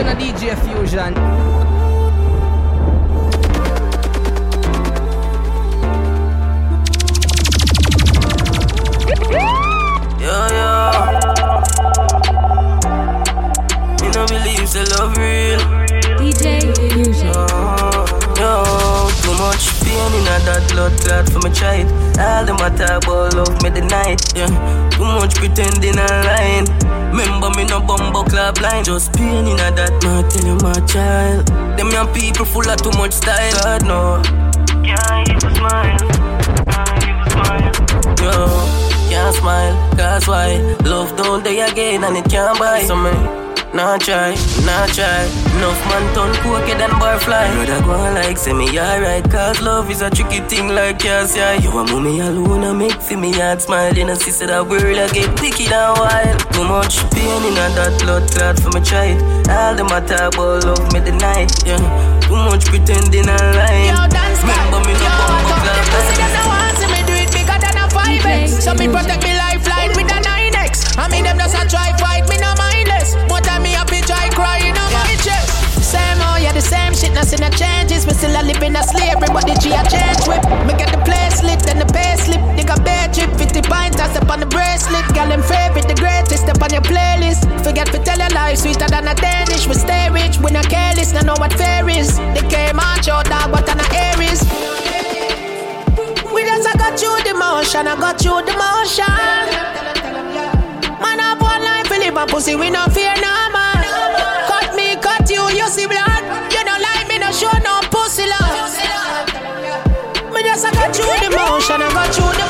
in a DJ Fusion. Yo, yo. Me no believe the love real. DJ Fusion. Oh, yo, too much pain in that blood clot for me try it. All them attack about love me the night. Yeah, too much pretending and lying. Remember me no bumbo club line. Just pain in that, man. Tell you my child. Them young people full of too much style. God no. Can't even smile. Can't even smile. Yo, can't smile. Cause why? Love don't die again and it can't buy. So me. Nah try, nah try. Enough man turn quicker than barfly. Brother go on like say me alright Cause love is a tricky thing like yes yeah. You a mommy alone and make for me heart smile. Then I see say that world I get wicked and wild. Too much pain in a that blood clot for me try it All them a talk about love me the night yeah. Too much pretending and lying. Yo, dance Remember me no Yo, bumbo I clap. come to them, I want to me do it bigger than a 5X So me protect me lifeline with a 9X I mean them just a try fight, me no mindless More time me happy try crying on my chest. Same oh yeah, the same shit, nothing a changes. Me still a live in a slavery, but the G a change with. Me get the place lit, then the pay slip Nigga bad trip, 50 pints, I step on the bracelet. Girl, them favorite, the greatest, step on your playlist. Forget to tell your life, sweeter than a Danish. We stay rich, we not careless, no know what fair is. They came out, your dog, but I'm a Aries. We just I got you the motion, I got you the motion. Pussy, we no fear no man. Cut me, cut you, you see blood. You don't like me, no show no pussy love. Me just I got you the motion, I got you the.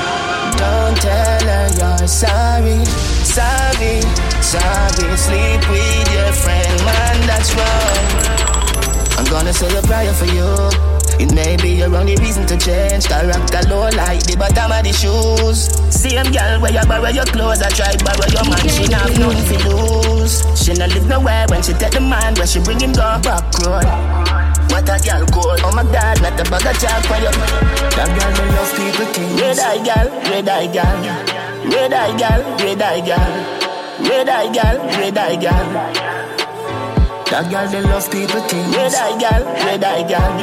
Don't tell her you're sorry, sorry, sorry. Sleep with your friend, man, that's wrong. I'm gonna say a prayer for you. It may be your only reason to change. Character low like the bottom of the shoes. Same girl where you borrow your clothes, I try borrow your man. She not have nothing to lose. She not live nowhere when she take the man where she bring him go back road. What a girl called Oh my god, not a bag of chalk for you That girl will love people things Red eye girl, red eye girl Red eye girl, red eye girl Red eye girl, red eye girl That girl they love people things. Red eye girl, red eye girl?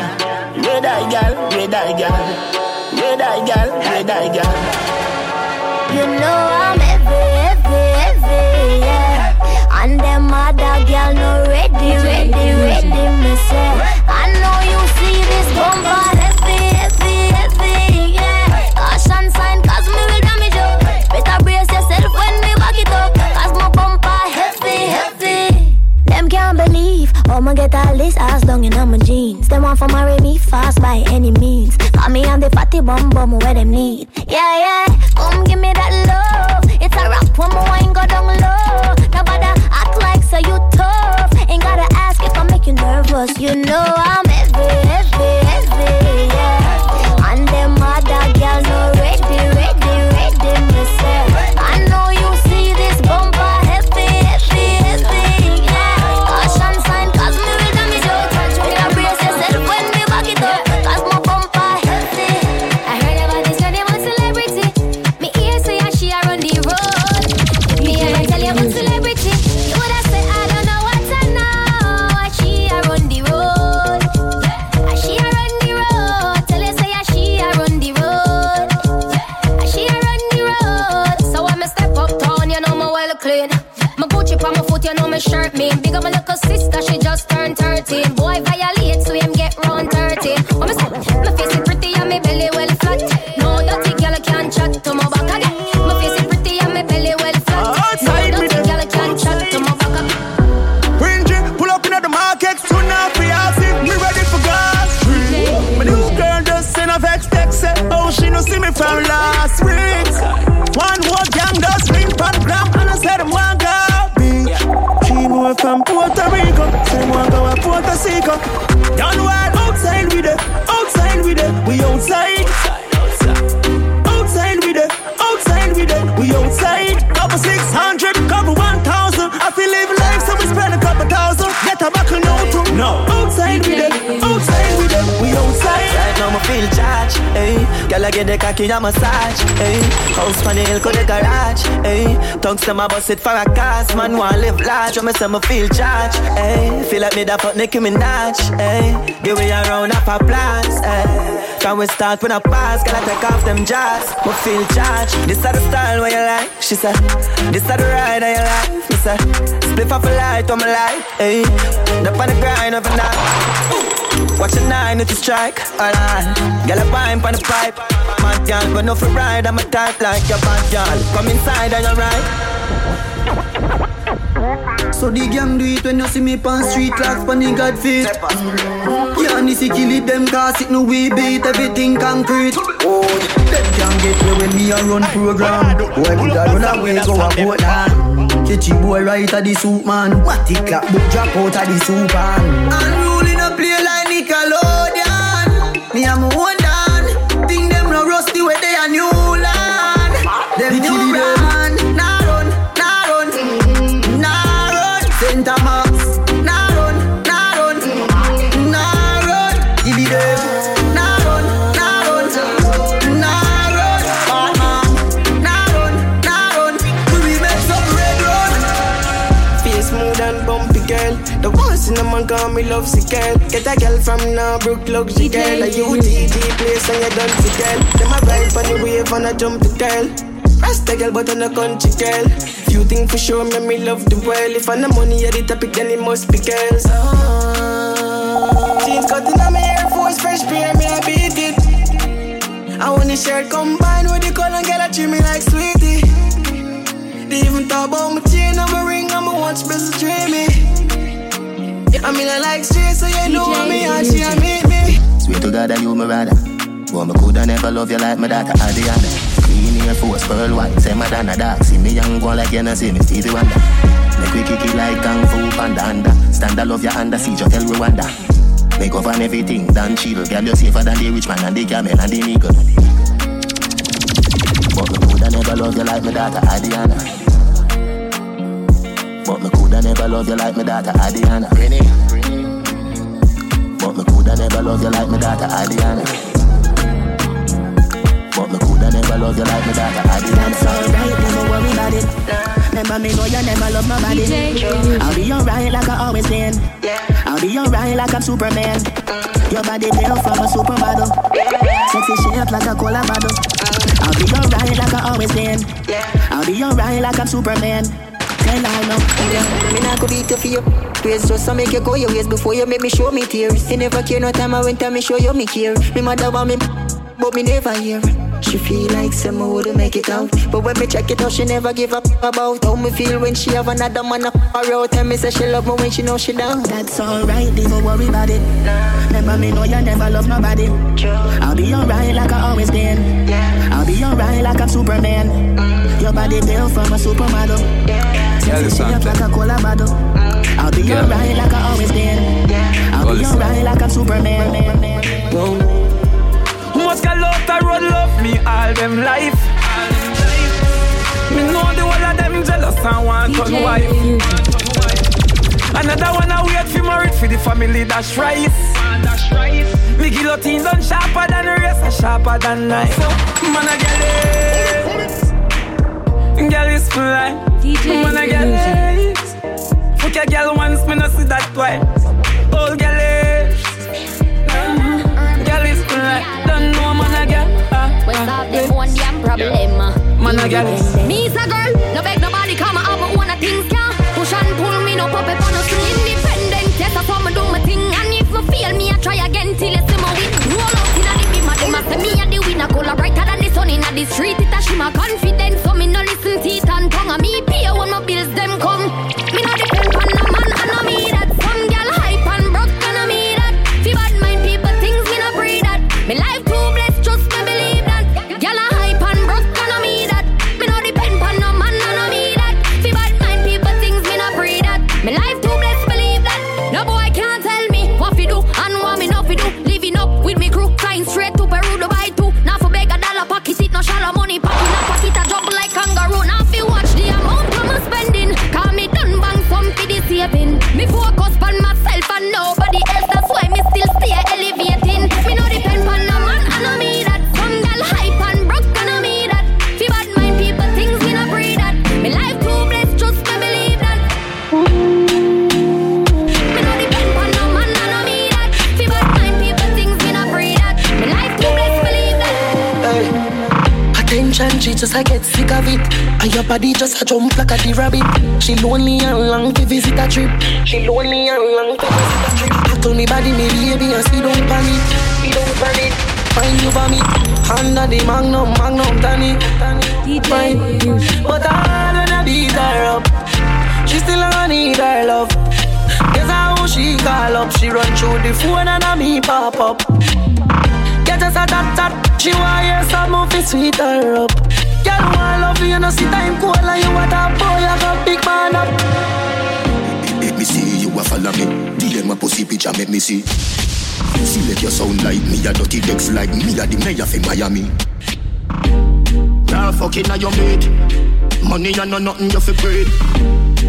Red eye girl, red eye girl? Red eye girl, red eye girl? You know I'm heavy, heavy, heavy, yeah. And them other girl no ready, ready, ready, me say. I know you see this bumper All this ass down in my jeans. Them want for marry me fast by any means. Call me on the fatty bum bum where them need. Yeah, yeah, come give me that love. It's a rap when my wine go down low. Nobody act like so you tough. Ain't gotta ask if I make you nervous. You know I'm go I charged, I get the cocky a massage. Hey, house on the hill, the garage. Eh. Hey, tongues to my bus it for a cast. Man, want live large, when me say me feel charge. Hey, eh. feel like me that fuck Nicki Minaj. Hey, give me a round of applause. Hey, can we start when I pass? Gotta take off them jars. Me feel charge. This is the style where you like. She said, this is the ride your life. Me say, split off a light on my light. Hey, up on the grind of a night. Watch a nine if you strike, alright. Girl, a pine on the pipe. Mad girl, but no for ride. I'm a type like your bad girl. Come inside and you're right. So the gang do it when you see me on street like funny God feet. Yeah, and this kill it them cause it no we beat everything concrete. Oh, them can't get me when me a run program. Boy, we got run away go a boat land. Catchy boy right at the soup man. What it clap book drop out of the soup man. Unruly a play like love sick girl. Get a girl from Narbrook, luxury girl. A UTG place and you done to girl. Them a ride on the wave and a jump to girl. Rasta girl, but I'm a country girl. Few things for sure, me me love the world. If I'm the money at the topic, then it must be girls. Ah. Jeans cutting on my Air Force, fresh pair, me I beat it. I want the shirt combined with the color, girl, I treat me like sweetie. They even talk about my chain and my ring and my watch, best dream me. I mean, I like straight, so you know what me and she and meet me. Sweet to God that you my brother. Boy, me coulda never love you like my daughter Adriana. Clean Air Force, pearl white, say Madonna dark. See me young go like you know see me Stevie Wonder. Make we kick it like Kung Fu Panda under. Stand I love you under siege, you tell Rwanda. Make up on everything, done chill. Girl, you safer than the rich man and the camel and the nigga. But me coulda never love you like my daughter Adriana. But me coulda never love you like my daughter Adriana. Rennie. But me coulda never love you like my daughter Adriana. But me coulda never love you like my daughter Adriana. That's alright, never worry about it. Remember me know you never love nobody. I'll be alright like I always been. I'll be alright like I'm Superman. Your body built from a supermodel. Sexy shape like a cola bottle. I'll be alright like I always been. I'll be alright like I'm Superman. Tell I know. Me not go beat you for you. Ways just to make you go your ways before you make me show me tears. You never care no time I went time me show you me care. Me mother want me, but me never hear. She feel like some would make it out. But when me check it out, she never give up about how me feel when she have another man up her out. Tell me say she love me when she know she down. That's alright, never worry about it. Remember me know you never love nobody. I'll be alright like I always been. I'll be alright like I'm Superman. Your body built from a supermodel. Sexy shape like a cola bottle. I'll be alright like I always been. I'll be alright like I'm Superman. Whoa. Most girl love the road love me all them life. Me know the whole of them jealous and want to wife. Another one I wait for married for the family that's rice. Me guillotine done sharper than the rest, and sharper than knife. Man I get it, girl is fly. Man I get it. Fuck a girl once, me no see that twice. Old girl is. Girl is fly. Don't know man I get. What's up, them one damn problem. Uh. Man I get it. Me's a girl, no beg nobody come up with one of things can push and pull me no puppet on string. Independent, yes I saw me do my thing, and if me fail me I try again till it's my win. Say me a the winner, color brighter than the sun inna the street. It a shimmer confidence, so me no listen teeth and tongue. And me pay when my bills them come. Me no depend pocket, it no I get sick of it. And your body just a jump like a rabbit. She lonely and long to visit a trip. She lonely and long to visit a trip. I told me body me baby and see don't panic. See don't panic. Find you for me under the magnum, magnum, Danny. DJ, but I don't beat her up. She still a need her love. Guess how she call up. She run through the phone and a me pop up. Get us a tap tap. She want hear some movie sweet her up. Girl, want love you, no see time cold and you want a boy, I got big man up. Let me see you a follow me. DM my pussy picture, make me see. See, Select your sound like me, a dirty decks like me, a the mayor for Miami. Now fucking on your mate. Money and no nothing you fi breed.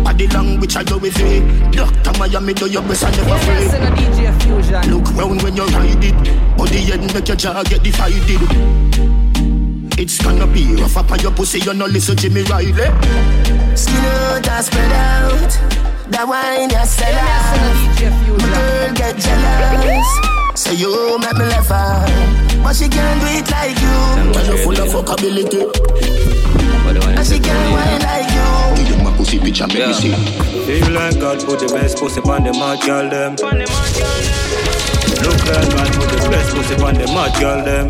Body language I go with it. Doctor Miami do your best I never afraid. DJ Fusion. Look round when you ride it. Body head make your jaw get divided. It's gonna be rough up on your pussy, you no listen Jimmy Riley. Skin out and spread out. That wine you sell out. My girl get jealous. Say you make me laugh out. But she can't do it like you. Cause you full of fuckability. And she can't wine like you. Give them my pussy picture, make me see. Feel like God put the best pussy on the mad girl them. Look like God put the best pussy on the mad girl them.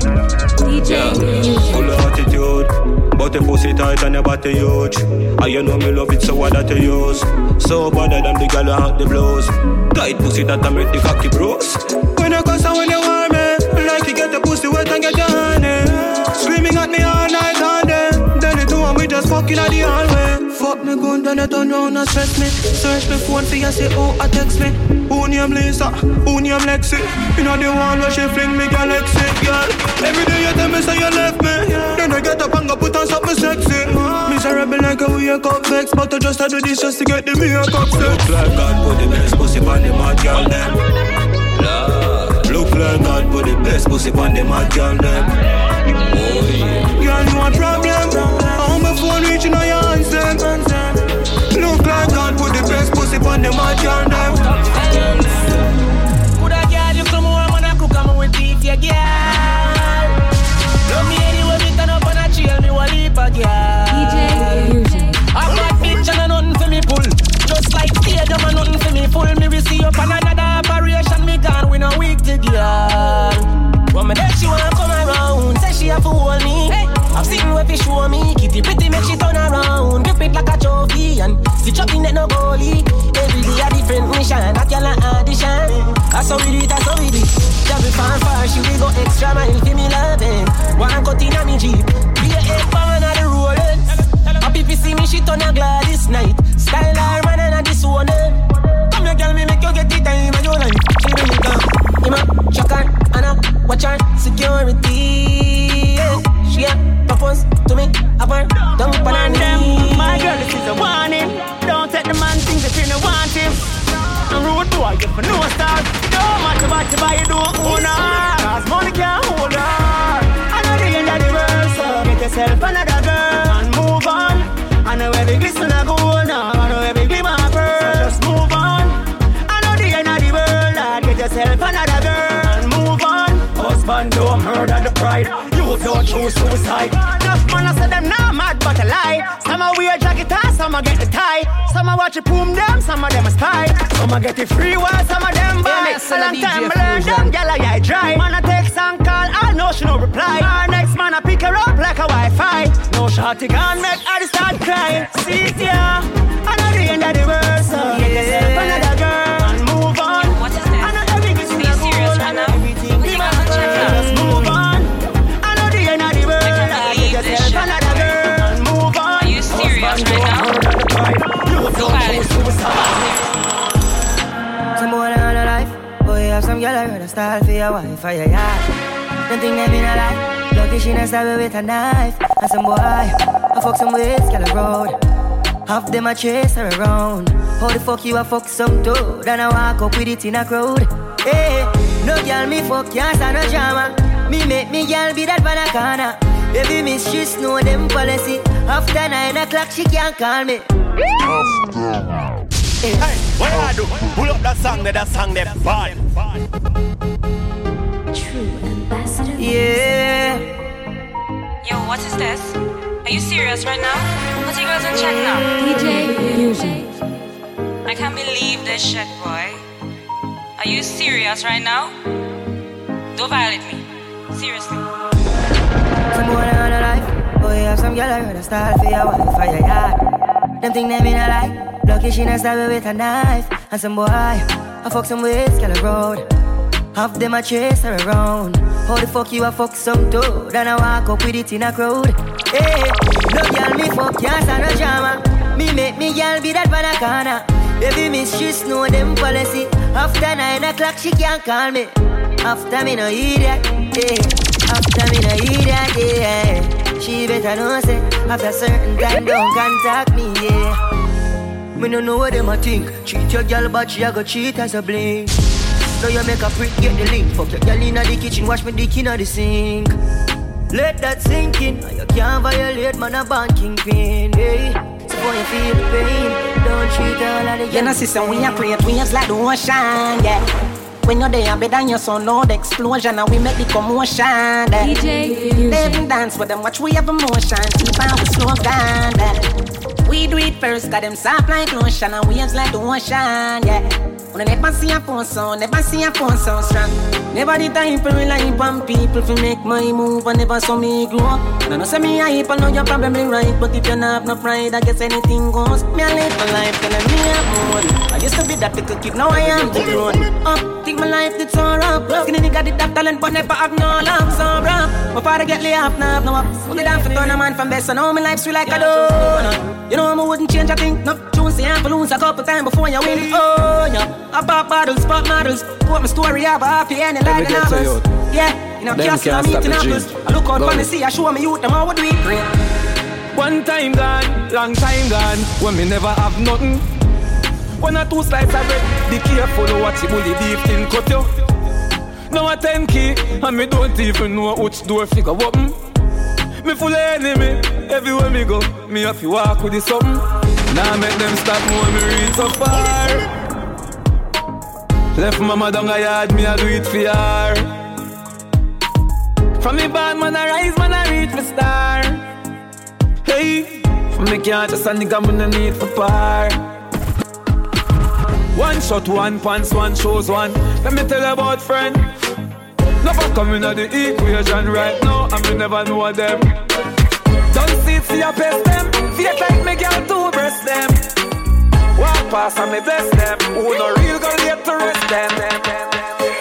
Yeah, full of attitude. But the pussy tight and your body huge. And you know me love it so what that you use. So better than the girl out the blows. Tight pussy that I make the cocky bros. When you cuss and when you want me, like you get the pussy wet and get your honey. Screaming at me all night and then, then the two and we just fucking at the hallway. Fuck me gun, then you turn round and stress me. Search me phone for you, say oh, I text me. Who name Lisa? Who name Lexi? You know the one where she fling me galaxy, girl. Every day you tell me say you left me. Then I get up and go put on something sexy. Miserable like a wake up vex, but I just I do this just to get the makeup flex. Look like God put the best pussy on the mad girl them. Lord. Look like God put the best pussy on the mad girl them. Oh yeah. Girl, you a problem. The best pussy on the mad girl them. Could a girl you come home and I cook and with beef your girl. Love me anyway, me turn up on a chill, me will leap a girl. I got bitch and a nothing for me pull. Just like stadium and nothing for me full. Me will see up on another operation, me gone with a week to girl. When me she wanna come around, say she have to hold me. I've seen what she show me, kitty pretty make she turn around, grip it like a trophy and stitch up in it no goalie. Every day a different mission, not y'all an audition. That's how we do it, that's how we do it. Double fan far, she will go extra mile for me loving. One cut in a me jeep, be a eight pound of the rolling. A people see me, she turn a this night. Style her man and a this one. Come here, girl, me make you get the time of your life. She really come. Ima, check her, Anna, watch her, security. Yeah. She a propose to me, up her, dump on her knee. My girl, this is a warning. Don't take the man things if you don't want him. And rude boy, you for no star. Don't matter what you buy, you don't own her. Cause money can't hold her. I know the end of the world, so get yourself another don't choose suicide. Enough man I say them not mad but a lie. Some a wear jacket some a get the tie. Some a watch it boom them, some of them a spy. Some a get it free while some of them buy. Yeah, A long DJ time learn them gyal a eye dry. Man a text and call, I know she no reply. Our next man a pick her up like a Wi-Fi. No shorty gun make her start crying. See it yeah, I know the end of the world so get or your. Don't think them in a life. Lucky she not stab with a knife. And some boy, I fuck some ways, girl a road. Half them a chase her around. How the fuck you a fuck some dude? And I walk up with it in a crowd. Hey, no girl me fuck can't stand no drama. Me make me girl be that banana. Baby mistress know them policy. After nine o'clock she can't call me. Hey, what I do? Pull up that song that song there, bad. Yeah. Yo, what is this? Are you serious right now? Put your girls in check now. DJ Fusion. I can't believe this shit, boy. Are you serious right now? Don't violate me. Seriously. Some boy on a life. Boy, have some girl I heard a start for your wife for your yard. Them think they mean a lie. Lucky she not stab me with a knife. And some boy, I fuck some ways. with girl road. Half them a chase her around. How the fuck you a fuck some dude? And I walk up with it in a crowd. Hey, no girl me fuck can't stand no drama. Me make me girl be that banana. Baby miss she know them policy. After nine o'clock she can't call me. After me no idiot, yeah. After me no idiot, yeah. She better know say after certain time don't contact me, yeah. Me no know what them a think. Cheat your girl, but she a go cheat as a blink. Now you make a prick, get the link. Fuck your girl inna the kitchen, wash me dick inna the sink. Let that sink in. You can't violate man a band kingpin, hey. So when you feel the pain, don't treat all of the You know, sister, we a create waves like the ocean, yeah. When you're there, better than your son, loud explosion, and we make the commotion. Yeah. DJ They even dance with them, watch we have emotion, keep on we slow down. Yeah. We do it first, got them soft like lotion, and waves like the ocean, yeah. When I never see a phone sound, never see a phone sound strong. Never the time for rely on people to make my move, and never saw me grow up. And I know say me hype, I know you're probably right, but if you not have no pride, I guess anything goes. Me I live my life, telling me I'm old. I used to be that little kid, now I am the grown up. Think my life did so rough. Skinny nigga did have talent, but never have no love, so rough. My father get laid off, now have no up. Only down for turn a man from best, I know my life's sweet like a donut. You know I wouldn't change a thing, no. Tunes say I'm lose a couple times before you win. Oh, yeah. I pop bottles, pop models. Put my story up, happy ending like the get novels. Yeah, you know, Them just can't I'm eating apples. I look out Go for the sea, I show me youth, them how would we great. One time gone, long time gone, when me never have nothing. One or two slices of bread, be careful of what you bully beef thing cut you. Now a 10 key, and me don't even know which door figure open. Me full of enemy, everywhere me go, me have to walk with the something. Now make them stop me when me reach so far. Left mama down a yard, me a do it for her. From me band, man, I rise, man, I reach for star. Hey, from me can't just a nigga, me no need for par. One shot, one pants, one shows one. Let me tell you about friend. Never coming at the equation right now, and me never know them. Don't see it, see a pest them. Fake like me girl to breast them. Walk past and me bless them. Who no real girl get to rest them.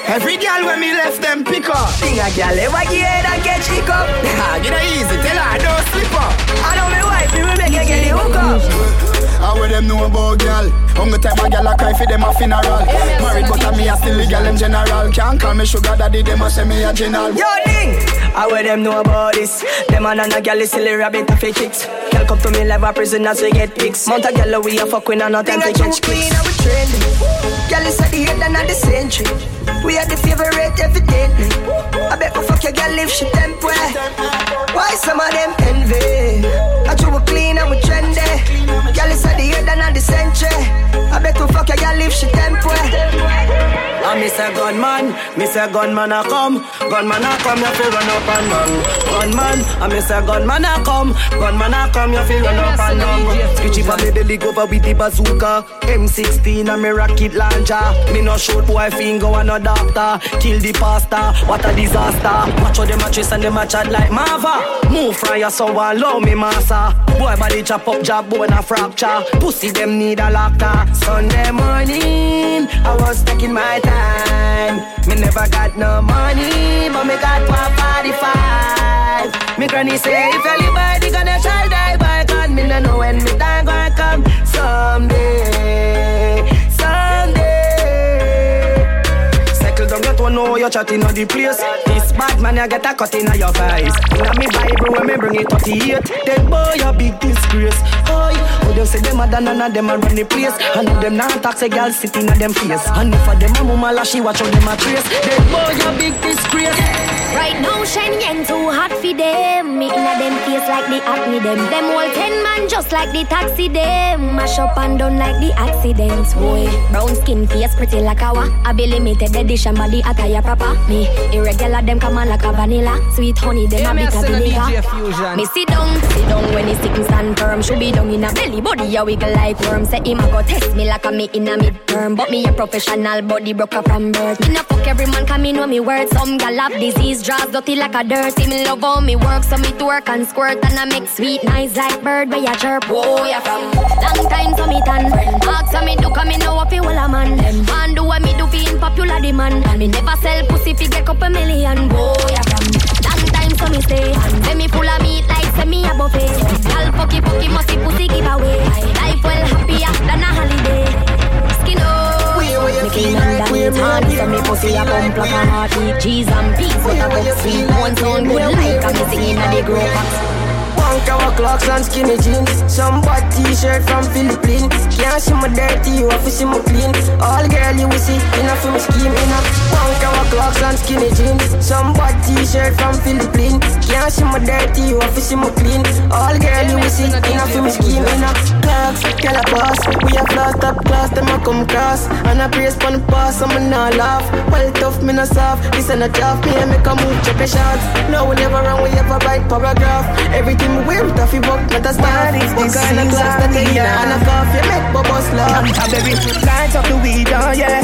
Every girl when me left them pick up. Thing a girl ever get head and get chick up. Nah, get her easy, tell her don't slip up. I know me wife, me will make her get the hook up. How would them know about girl? Hungry time a girl a cry for them a funeral. Married but a me a still legal in general. Can't call me sugar daddy, them a say me a general. Yo, ding! How will them know about this? Them man and a girl is silly rabbit a chicks. Girl come to me live a prison as we get pics. Mount a girl we a fuck with and not time to catch clean and we trendy. Girl is at the head and at the century. We are the favorite evidently. I bet we fuck your girl if she temper. Why some of them envy? I do we clean and we trendy. Girl is at the head and at the century. I bet we fuck your girl if she temper. I miss a gunman, miss a gunman a come, gunman a come, you feel run up and down. Gunman, I miss a gunman a come, gunman a come, you feel run up and down. Screechy for me go over with the bazooka, M16 and me rocket launcher. Me no shoot boy finger and no doctor, kill the pastor, what a disaster. Watch how them a and them a chat like Mava. Move from your so love me massa. Boy body chop up, job bone a fracture. Pussy them need a locker. Sunday morning, I was taking my time. Me never got no money, but me got 145. Me granny say if anybody gonna try die by gun, me no know when me time gonna come. Someday. One know you're chatting on the place. This bad man, you get a cut in your face. Inna me Bible, when me bring it 38. Dead boy, a big disgrace. Oi, oh, them say them a done and a them a run the place. And if them not talk, say girl sitting at them face. And if a them a mama la, she watch how them a trace. Dead boy, a big disgrace. Right now, shiny and too hot for them. Me inna them face like the acne them. Them all ten man just like the taxi them. Mash up and done like the accidents. Boy, brown skin face pretty like a wa. I be limited edition body attire proper. Me irregular them come man like a vanilla. Sweet honey, then Yeah, a me bit a of send a vinegar. DJ Fusion. Me sit down, sit down when he sitting stand firm. Should be down in a belly, body a wiggle like worm. Say him a go test me like a me in a midterm. But me a professional body broker from birth. Me no fuck every man, come me know me words. Some gal have disease, draws dirty like a dirt. Me love how me work, so me twerk and squirt. And I make sweet nice like bird by a chirp. Whoa, ya from long time so me tan. Ask so me do, come me know what feel a man. Man do what me do, fi in popular demand. And me never sell pussy, fi get couple million. Whoa, ya from so me. Say me full of meat like me a buffet. Gal fucky fucky musty pussy give away. Life well happier than a holiday. Skin up. Me clean honey, so me pussy a pump like a heartbeat. Cheese and peas, what a cup sweet. Sound good like I'm singing at the grow box. One cover clocks and skinny jeans. Some bad t-shirt from Philippines. Can't see my dirty, you have to see my clean. All girl you will see, enough for me scheme, enough. One cover clocks and skinny jeans. Some bad t-shirt from Philippines. Can't see my dirty, you have to see my clean. All girl you will see, enough for me scheme, enough. Clocks, girl a boss. We have lost up class, them a come cross. And I praise pon the pass, I'm not laugh. Well tough, me not soft. This ain't a tough, me and make a move, check a shot. No, we never wrong, we ever write paragraph. Everything we wear, toughy buck, not a star. What kind of glass that they And a you make bubbles laugh. I'm baby, light up the weed, oh yeah.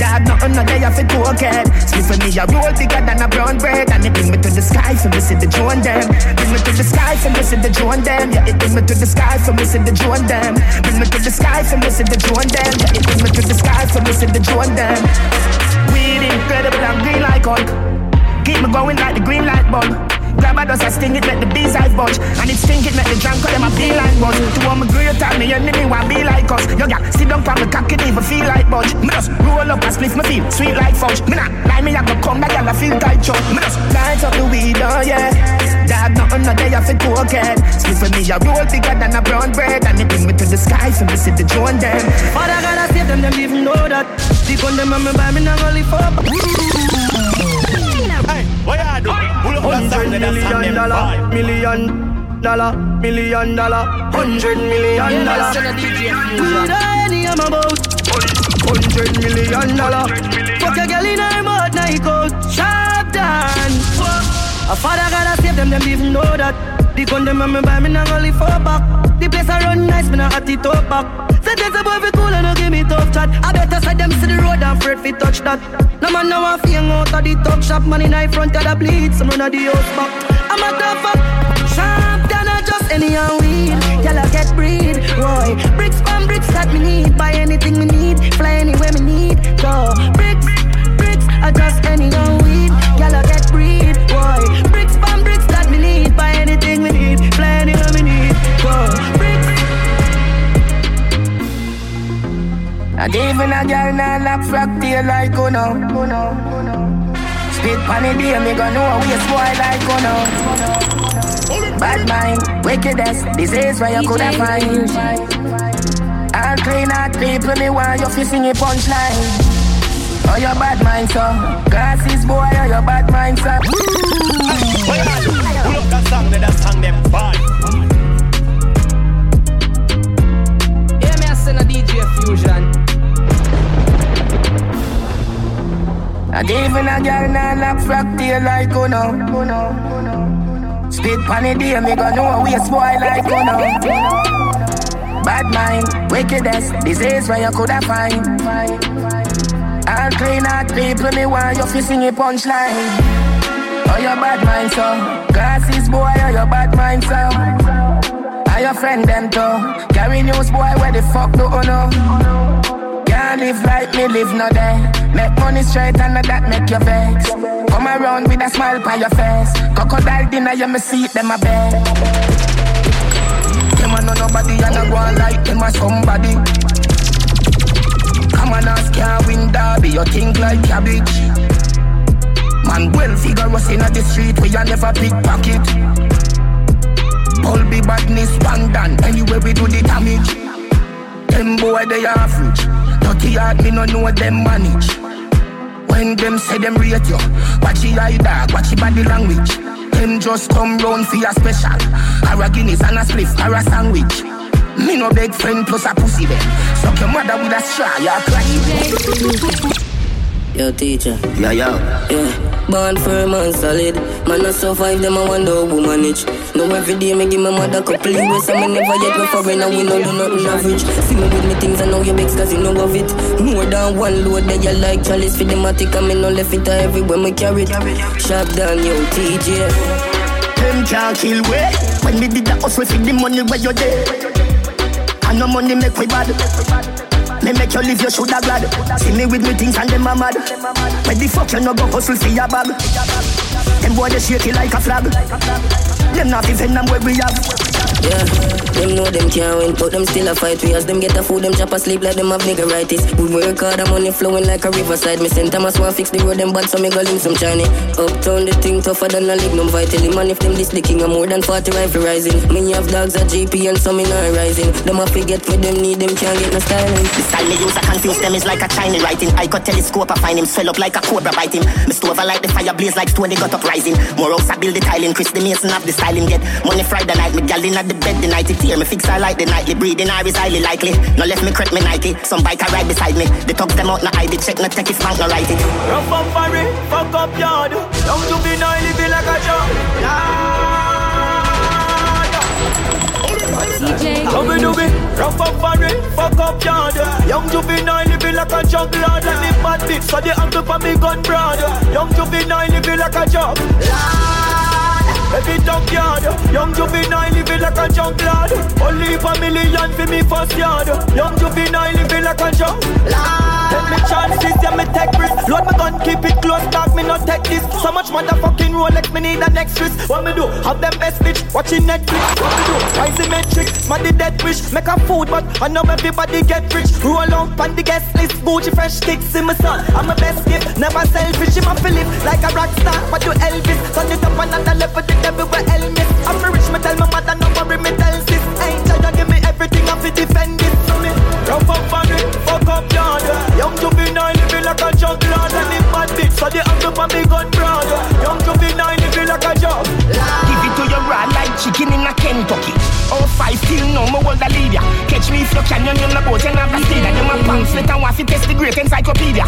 Dad, nothing no day off it cocaine. Split for me, a roll bigger than a brown bread. And it bring me to the sky for me, see the drone them. Bring me to the sky for me, see the drone them. Yeah, it bring me to the sky for me, see the drone them. Bring me to the sky for me, see the drone them. Yeah, it bring me to the sky for me, see the drone them. Weed incredible and green like Hulk. Keep me going like the green light bulb. Grab a dust, I sting it, let the bees I budge. And it stink it, let the cut them a feel like buzz. To all my great time, me enemy want be like us. Yo, yeah, sit down from the cock, it even feel like budge. Me just roll up and split my feel sweet like fudge. Me not lie, me I go come back I feel tight chug. Me just light up the weed, oh yeah. Dad, nothing no day off it cocaine. Split for me, a roll bigger than a brown bread. And it bring me to the sky, so me see the drone them. Father I save them, them even know that. The gun them me buy me not up. Hey, what you do? Pull up that song, Hundred let us million them dollar, million dollar, million dollar, hundred million dollar. Weed any I'm about. Hundred million dollar. Fuck a girl in her mouth, night out, sharp down. A father gotta save them, them even know that. The gun them and me buy me not gonna live for back. The place I run nice, me not at it up back. Say there's a boy fi cool and no give me tough chat. I better side them see the road and afraid fi touch that. No man now a fing out of the talk shop, man in high front of the bleed, some run of the house back. I'm a tough fuck, sharp than a just any and weed. Y'all get breed, boy. Bricks from bricks that me need, buy anything me need, fly anywhere me need. Go bricks, bricks, I just any and weed. Y'all get breed, boy. Bricks from bricks that me need, buy anything me need, fly anywhere me need. Go bricks. And even a girl nah lock frack tail like Uno. Spit pan the day, me gon' know we a spoil like Uno. Bad mind, wickedness, disease where you coulda find. All clean out people, me want you fi sing a punchline. Oh, your bad mind, so Glasses boy, oh, your bad mind, so What you? Pull up that song, let us song them vibe. Me a DJ Fusion. And even a girl nah lock frack tail like Uno. Spit pan the day, me gon' know we a spoil like Uno. Bad mind, wickedness, disease where you coulda find. All clean out people, me want you fi sing a punchline. Oh, your bad mind, so Glasses boy, oh, your bad mind, so And your friend them too Carry news boy, where the fuck do you know? Can't live like me, live no day. Make money straight and that make you vex. Come around with a smile on your face. Crocodile dinner, you me see them a bed Them a know nobody and I go on like them a somebody. Come on, ask can't win derby, you think like cabbage? Man, well figure us in the street, we a never pickpocket. All be badness, one done, anyway we do the damage. Them boy, they average. Dirty heart, me no know them manage. When them say them rate you, watch your eye dog, watch your body language. Them just come round for your special. Or Guinness and a spliff, or a sandwich. Me no beg friend plus a pussy them. Suck your mother with a straw, you cry. Yo, teacher. Yeah, yeah. Yeah. Born firm and solid. Man, I survive them, I wonder how we manage. No, every day, me give my mother couple US, and me never yet go foreign, and we no do nothing average. See me with me things, I know you vex, cause you know of it. More than one load, that you like chalice for the matic, and me no left it everywhere, me carry it. Sharp down, yo, TJ. Them can't kill we. When we did the hustle for the money where you're there. And no money make we bad. Me make you live, you shoulda glad. See me with me things and them a mad. Where the fuck you no go hustle for your bag? Them boy they shake it like a flag. Them not even them where we have. Yeah, them know them can't win, but them still a fight. We as them get a food, them chop a sleep like them have niggeritis. We work hard, the money flowing like a riverside. Me send Thomas want fix the road, them bad, so me go link some Chinese. Uptown, the thing tougher than a lignum vitae. Man, if them this the king, I'm more than 40 rifle rising. Me have dogs at GP and some in not rising. Them a forget what them need, them can't get no styling. The style me use, I confuse them is like a Chinese writing. I got telescope, I find him swell up like a cobra biting. Me stove I like the fire blaze like stone, they got up rising. More house I build the tiling, Chris the Mason have the styling get. Money Friday night, me gal in at the bed the night it tear me fix I like the nightly breathing I is highly likely. No left me crack me Nike, some bike I ride beside me. The thugs them out no hide it, check no take if bank no write it. Rough up Barry, fuck up yard. Young juvenile living like a job. DJ. How we do it? Rough up Barry, fuck up yard. Young juvenile living like a jug lord. Let me bad bitch, so the angle for me gun broad. Young juvenile living like a jug. Every junkyard, young juvenile living like a junk lord. Only for million for me first yard. Young juvenile living like a junk Take me chances, yeah me take risk. Load my gun, keep it close, dog me not take this. So much motherfucking Rolex, me need a next risk. What me do? Have them best bitch watching Netflix. What me do? Rising metric, smarty dead wish. Make a food, but I know everybody get rich. Roll out on the guest list, Gucci fresh sticks in my son. I'm a best gift, never selfish. I'm a Philip like a rock star. What do Elvis? Turn it up another level, the devil everywhere Elvis. I'm rich, me tell my mother, no worry, me tell sis. Ain't try give me everything, I fi defend. Yard. Young juvenile living like a junk lord. And if bad bitch, so the angle for me gun broad. Young juvenile living like a junk chicken in a Kentucky. Oh, five still no more hold a leader. Catch me if you can, you know the boat and have a stealer. Them a pamphlet and to test the great encyclopedia.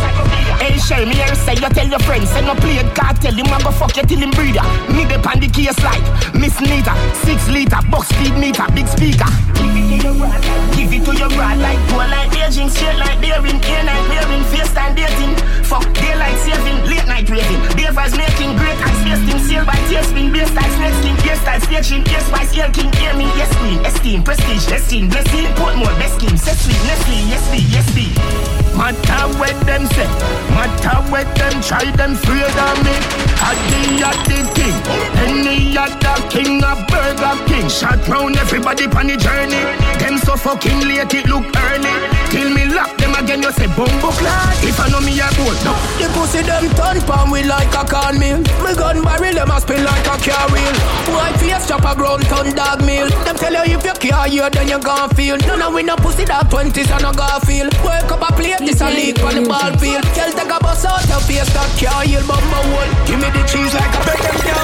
Hey, share me here, say you tell your friends. Say no play cartel, him a go fuck you till him breeder. Me the pan the case like Miss Nita, six liter, box speed meter, big speaker. Give it to your raw, give it to your raw like go like Beijing, straight like daring, air night wearing, face time dating. Fuck daylight saving, late night raving. Davers making great ice tasting, sail by tailspin, bass style snake skin, gear style station, yes by scale king, hear me, yes queen, esteem, prestige, esteem, blessing, Portmore, best scheme, set sweet, Nestle, yes be, yes be. Matter what them say, matter what them try, them afraid of me. I at the king, any other king, a Burger King. Shot round everybody on the journey. Them so fucking late, it look early. Till me lock them again, you say bumbo clad. If I know me a boat, no. The pussy them turn palm we like a cornmeal. Me gun barrel them a spin like a car wheel. White face chop a ground ton dog meal. Them tell you if you can't hear then you gon' feel. No no we no pussy dog twenties and no Garfield. Wake up a plate this a leak on the ball field. Girl take a bus out your face that can't heal bumbo hole. Give me the cheese like a bread with.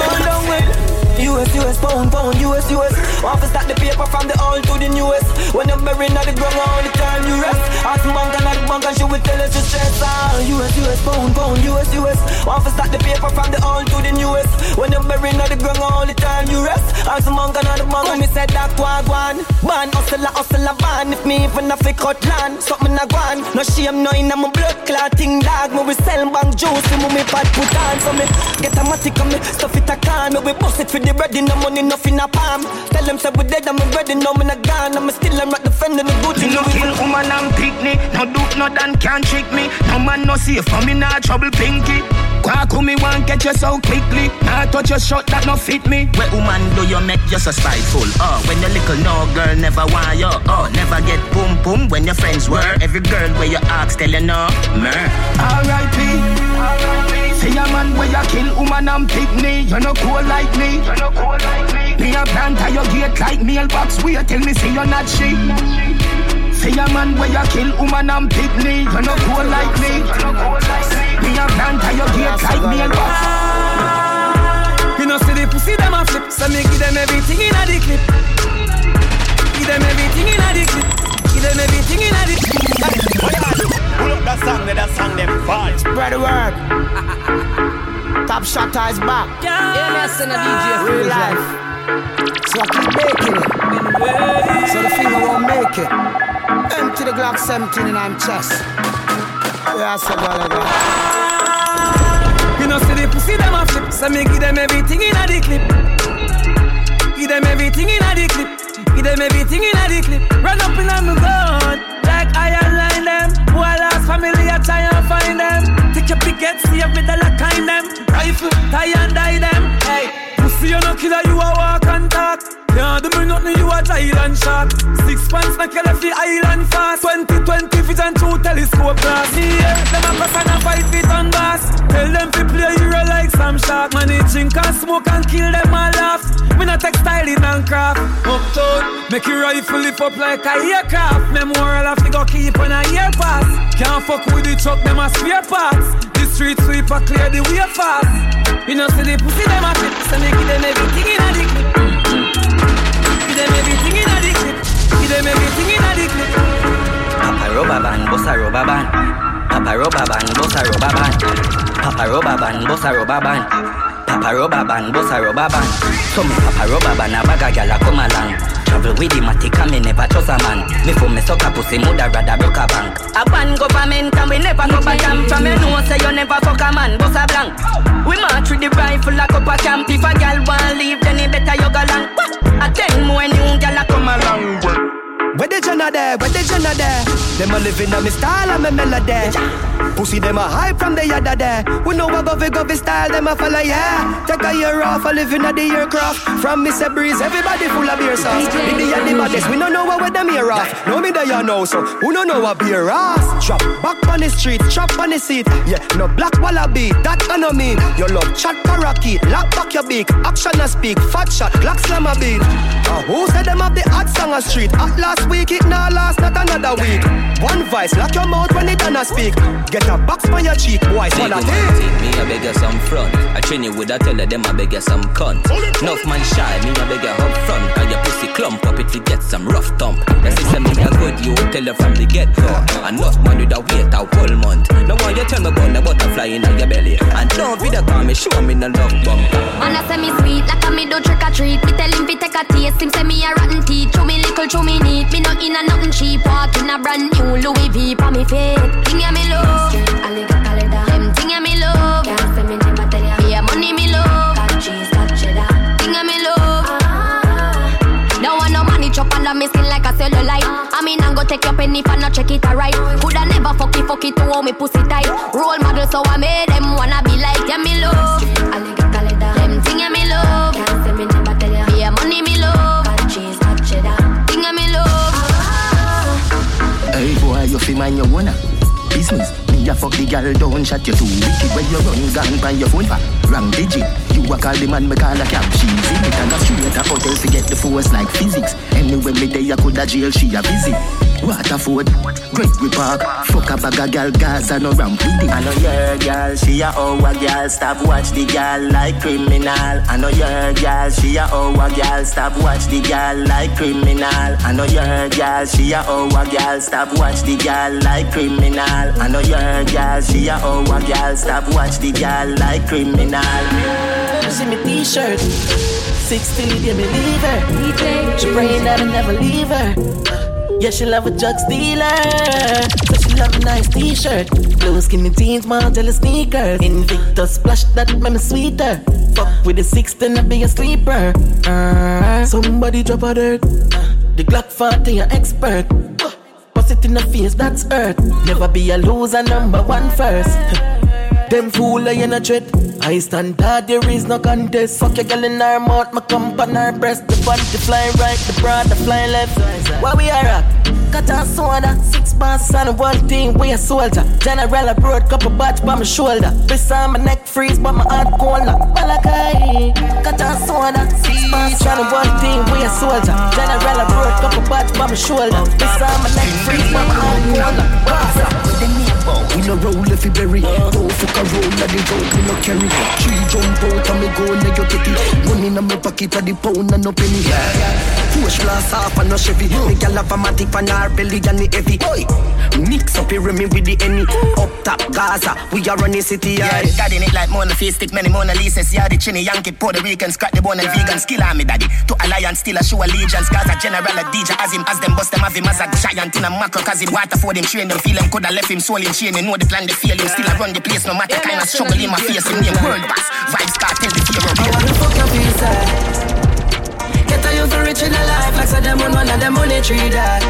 US, US, pound, pound, US, US. Want to start the paper from the old to the newest. When you're buried at the ground, all the time you rest. Ask bank and the bank and she will tell us to stress. Ah, US, US, pound, pound, US, US. Want to start the paper from the old to the newest. When you're buried at the ground, all the time you rest. Ask bank and the bank when me said that wagwan. Ban, hustle, hustle, ban. If me even a fake cut land, something a gwan. No shame, no in my blood clotting dog. Me we sell bank juice, me me bad put on. So me get a matic on me, stuff it a can. Me we bust it for the ready, no money, nothing a palm. Tell them say we dead, I'm ready, no me not gone. I'm still I'm not defending the good. Me no kill woman and picnic. No do no done can't trick me. No man no safe for me nah trouble pinky. Quack me want get you so quickly. Nah touch your shot that no fit me. Where woman do you make you so spiteful? Oh, when you little no girl never want you. Oh, never get boom boom when your friends were. Every girl where you ask tell you no. Mer. R.I.P. Say a man where you kill woman and pick me. You no cool like me. You no cool like me. Me a plant at your gate like mailbox. Wait tell me say you're not she. Say a man where you kill woman and pick me. You no cool like me. You no cool like me. Me a plant at your gate like mailbox. You know see the pussy them a flip, so me give them everything in a the clip. Give them everything in a the clip. Give them everything in a the clip. Pull up that song, that song them fall. Spread the word. Top shot is back. Yeah, me a send a DJ Real life. So I keep making it. So the finger won't make it. Empty the Glock 17 in my chest. Yeah, so go, You know, see the pussy them a flip, so me give them everything in a the clip. Give them everything in a the clip. Give them everything in a the clip. Run up in a me gun, family, I try and find them. Take your picket, see if me the lock kind them. Rifle, tie and die them. Hey, pussy, you no killer, you a walk and talk. Yeah, do me nothing, you a Thailand shark. Six pants, make you left the island fast. 2020 vision through telescope glass. Yeah, them a press and a fight with on bass. Tell them to play hero like some shark. Man, they drink and smoke and kill them all laugh. Me not textiling and craft. Uptown, make your rifle lift up like a aircraft. Memorial have to go keep on a year pass. Can't fuck with the truck, them a spare parts. Street sweeper clear the way fast. You know, see the pussy them a fit, so me give them everything in a the clip. Give them everything in a the clip. Give them everything in a the clip. Papa rubber band, bossa rubber band. Papa rubber band, bossa rubber band. Papa rubber band, bossa rubber band. Papa rubber band, bossa rubber band. So me papa rubber band, a bag a gyal a come along. Travel with the matic and me never trust a man. Me for me suck a pussy, mother rather broke a bank. A ban government and we never go back camp. From you know say you never fuck a man, boss a blank. We march with the rifle like up a camp. If a gyal want leave, then it better you go long. A ten more new gyal a come along. Where the Jenna there? Where the Jenna there? Them a living on me style and me melody. Pussy them a hype from the yada there. We know what govy govy style them a follow yeah. Take a year off a living at the aircraft. From Mr. Breeze, everybody full of beer sauce. Big the and the baddest, we don't know what them here off. No me that you know so. Who don't know what beer ass? Drop back on the street, chop on the seat. Yeah, no black wallaby, that I no mean. Your love chat parakeet, lock back your beak. Action a speak, fat shot, Glock slam a beat. Uh, who said them have the hot song a street? At last week it now last not another week. One voice lock your mouth when it done a speak. Get a box on your cheek, boy, swallow it. Me a beg you some front. I train you with a tell them I beg you some cunt. Enough man shy, me a beg you up front. Cause your pussy clump up if you get some rough thump. Your sister me a good, you tell her from the get go. Enough man with a wait a whole month. Now why you tell me about the butterfly in your belly? And don't video call me, show me no love bump. Man, I say me sweet, like a me do trick or treat. Me tell him fi take a taste, him say me a rotten teeth. Chew me little, chew me neat. Me no in a nothing cheap. Walk in a brand new Louis V for me feet. Thing ya me love, I. Them thing ya me love, can't say me never tell ya. Yeah, money me love, got cheese, got cheddar. Thing ya me love. Ah. Don't want no money chop under me skin like a cellulite. I mean, I'm go take your penny for not check it alright. Coulda never fuck it, fuck it to hold me pussy tight. Role model, so I made them wanna be like yeah me love. Fi mind your own uh, business. Me a fuck the girl, don't shut you too wicked when you run gun by your phone uh, for wrong digit. A call the man, me call a cab. She's in it and a straight a hotel to get the force like physics. Anyway, me there, I coulda jail, she a visit. Waterford, Gregory Park, fuck a bag of girl, Gaza no ramp with it. I know your girl, she a our girl. Stop watch the girl like criminal. I know your girl, she a our girl. Stop watch the girl like criminal. I know your girl, she a our girl. Stop watch the girl like criminal. I know your girl, she a our girl. Stop watch the girl like criminal. See me t-shirt. 16, yeah, me leave her She praying that I never leave her. Yeah, she love a drug dealer. But she love a nice t-shirt. Blue skinny jeans, Margiela sneakers. Invictus splash that make me sweeter. Fuck with the 16, I be a sleeper. Uh, Somebody drop a dirt. The Glock 40, an expert. Bust it in the face, that's earth Never be a loser, number one first. Them fool I in a tread. I stand hard, there is no contest. Fuck your girl in her mouth, my on her breast. The body fly right, the broad the fly left. Why we are at? Cut a soda, six on the one team, we a soldier. General abroad, couple batch by my shoulder. This on my neck freeze, but my heart cold. Malakai, cut a soda, six bars on the one team, we a soldier. General abroad, couple batch by my shoulder. This on my neck freeze, but my heart cold. We no roll if you berry. Uh-huh. Go fuck a roll, let it go, me no carry. She jump out and me go now you get it. Money in my pocket a the pound and no penny. Push glass off and no Chevy. Me gal have a matic on her belly and the heavy. Oi, mix up here me with the any. Up top Gaza, we are running city. Yeah, Yeah, daddy it like Mona face stick many Mona Lisa's. Yeah, the chinny Yankee, Puerto Rican, scratch the bone and vegan. Skill on me daddy. To alliance, still a show allegiance. Gaza general a DJ as him as them bust them have him as a giant in a macro. Cause him water for them train them feel him coulda left him soul in chain. You know the plan they fail him. Still I run the place no matter kind of struggle in my face. Him name world boss. Vybz Kartel the fear of I wanna fuck your pizza. Get a you for rich in a life like so them on one of them money tree that.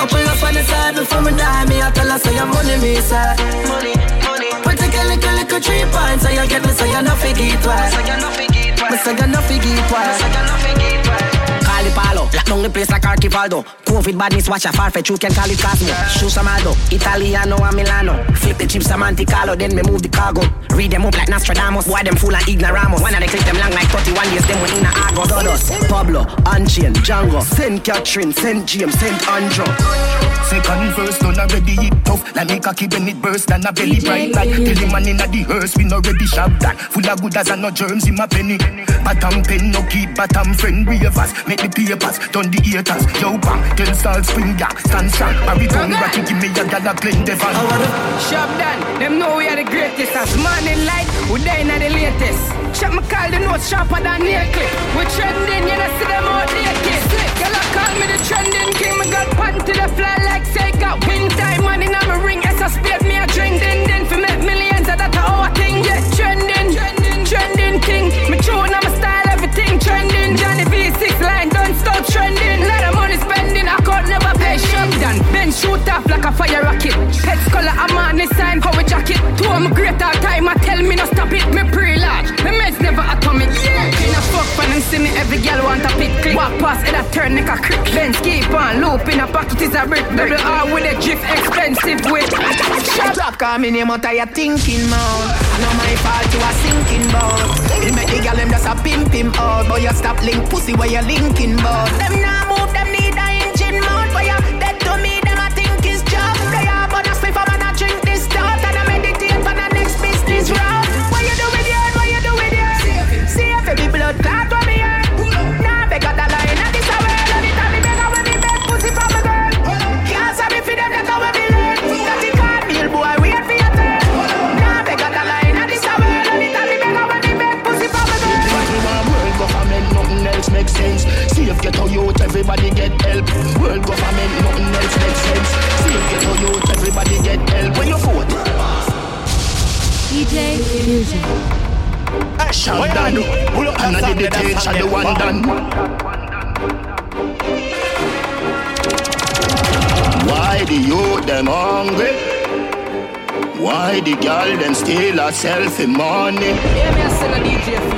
Couple up on the side before me die, me I tell her say your money me side. Money, money. But take a little, little three points, so you get me, so you no figgy twice. Me say you no figgy twice. Me say you no figgy twice. Me say you no figgy twice. Call it Palo, lock down the place like Archivaldo. COVID badness, watch a far fetch, you can call it Cosmo. Shoes Amaldo, Italiano and Milano. Flip the chips, a Monte Carlo, then me move the cargo. Read them up like Nostradamus, why them full of ignoramos. One of the clip them long like 31 years, them when in a Argos. Dodos, Pablo, Unchained, Django, Saint Catherine, Saint James, Saint Andrew. Second verse done already it tough Like me cocky when it burst and a belly bright like Tell the man inna the hearse we no ready shop that Full of good as and no germs in my penny Bottom pen no keep bottom friend ravers Make the papers done the haters. Yo bang. Tell salt spring gang stand strong Harry tongue ratchet give me a gal a blend the van Shop done, them know we are the greatest. As morning light, we die in the latest. Shop me call the notes sharper than nail clip We trending, you know see them out naked Girl I call me the trending king. Me got pan to the fly like say got win time Money in my ring, yes I spade shoot off like a fire rocket. Head color, I'm on this sign, power jacket. Two of my great all time, I tell me no stop it. Me pre-large, me meds never atomic. Yeah, in a fuck when them see me, every girl want a pit click. Walk past, it a turn like a crick Benz keep on, loop in a pocket is a brick. Double R with a drift, expensive with Shut up, call me name out of your thinking mouth. No my fault you are sinking boat. It make the girl them just a pimp him out, but you stop link pussy where you linking bout. Them now move, everybody get help. World government, nothing else makes sense. See if get a youth, everybody get help. When you vote, DJ Fusion. shall done. And I did the thing, shall the one done. Why the youth them hungry? Why the girl them steal herself in money? Yeah, me a sing a DJ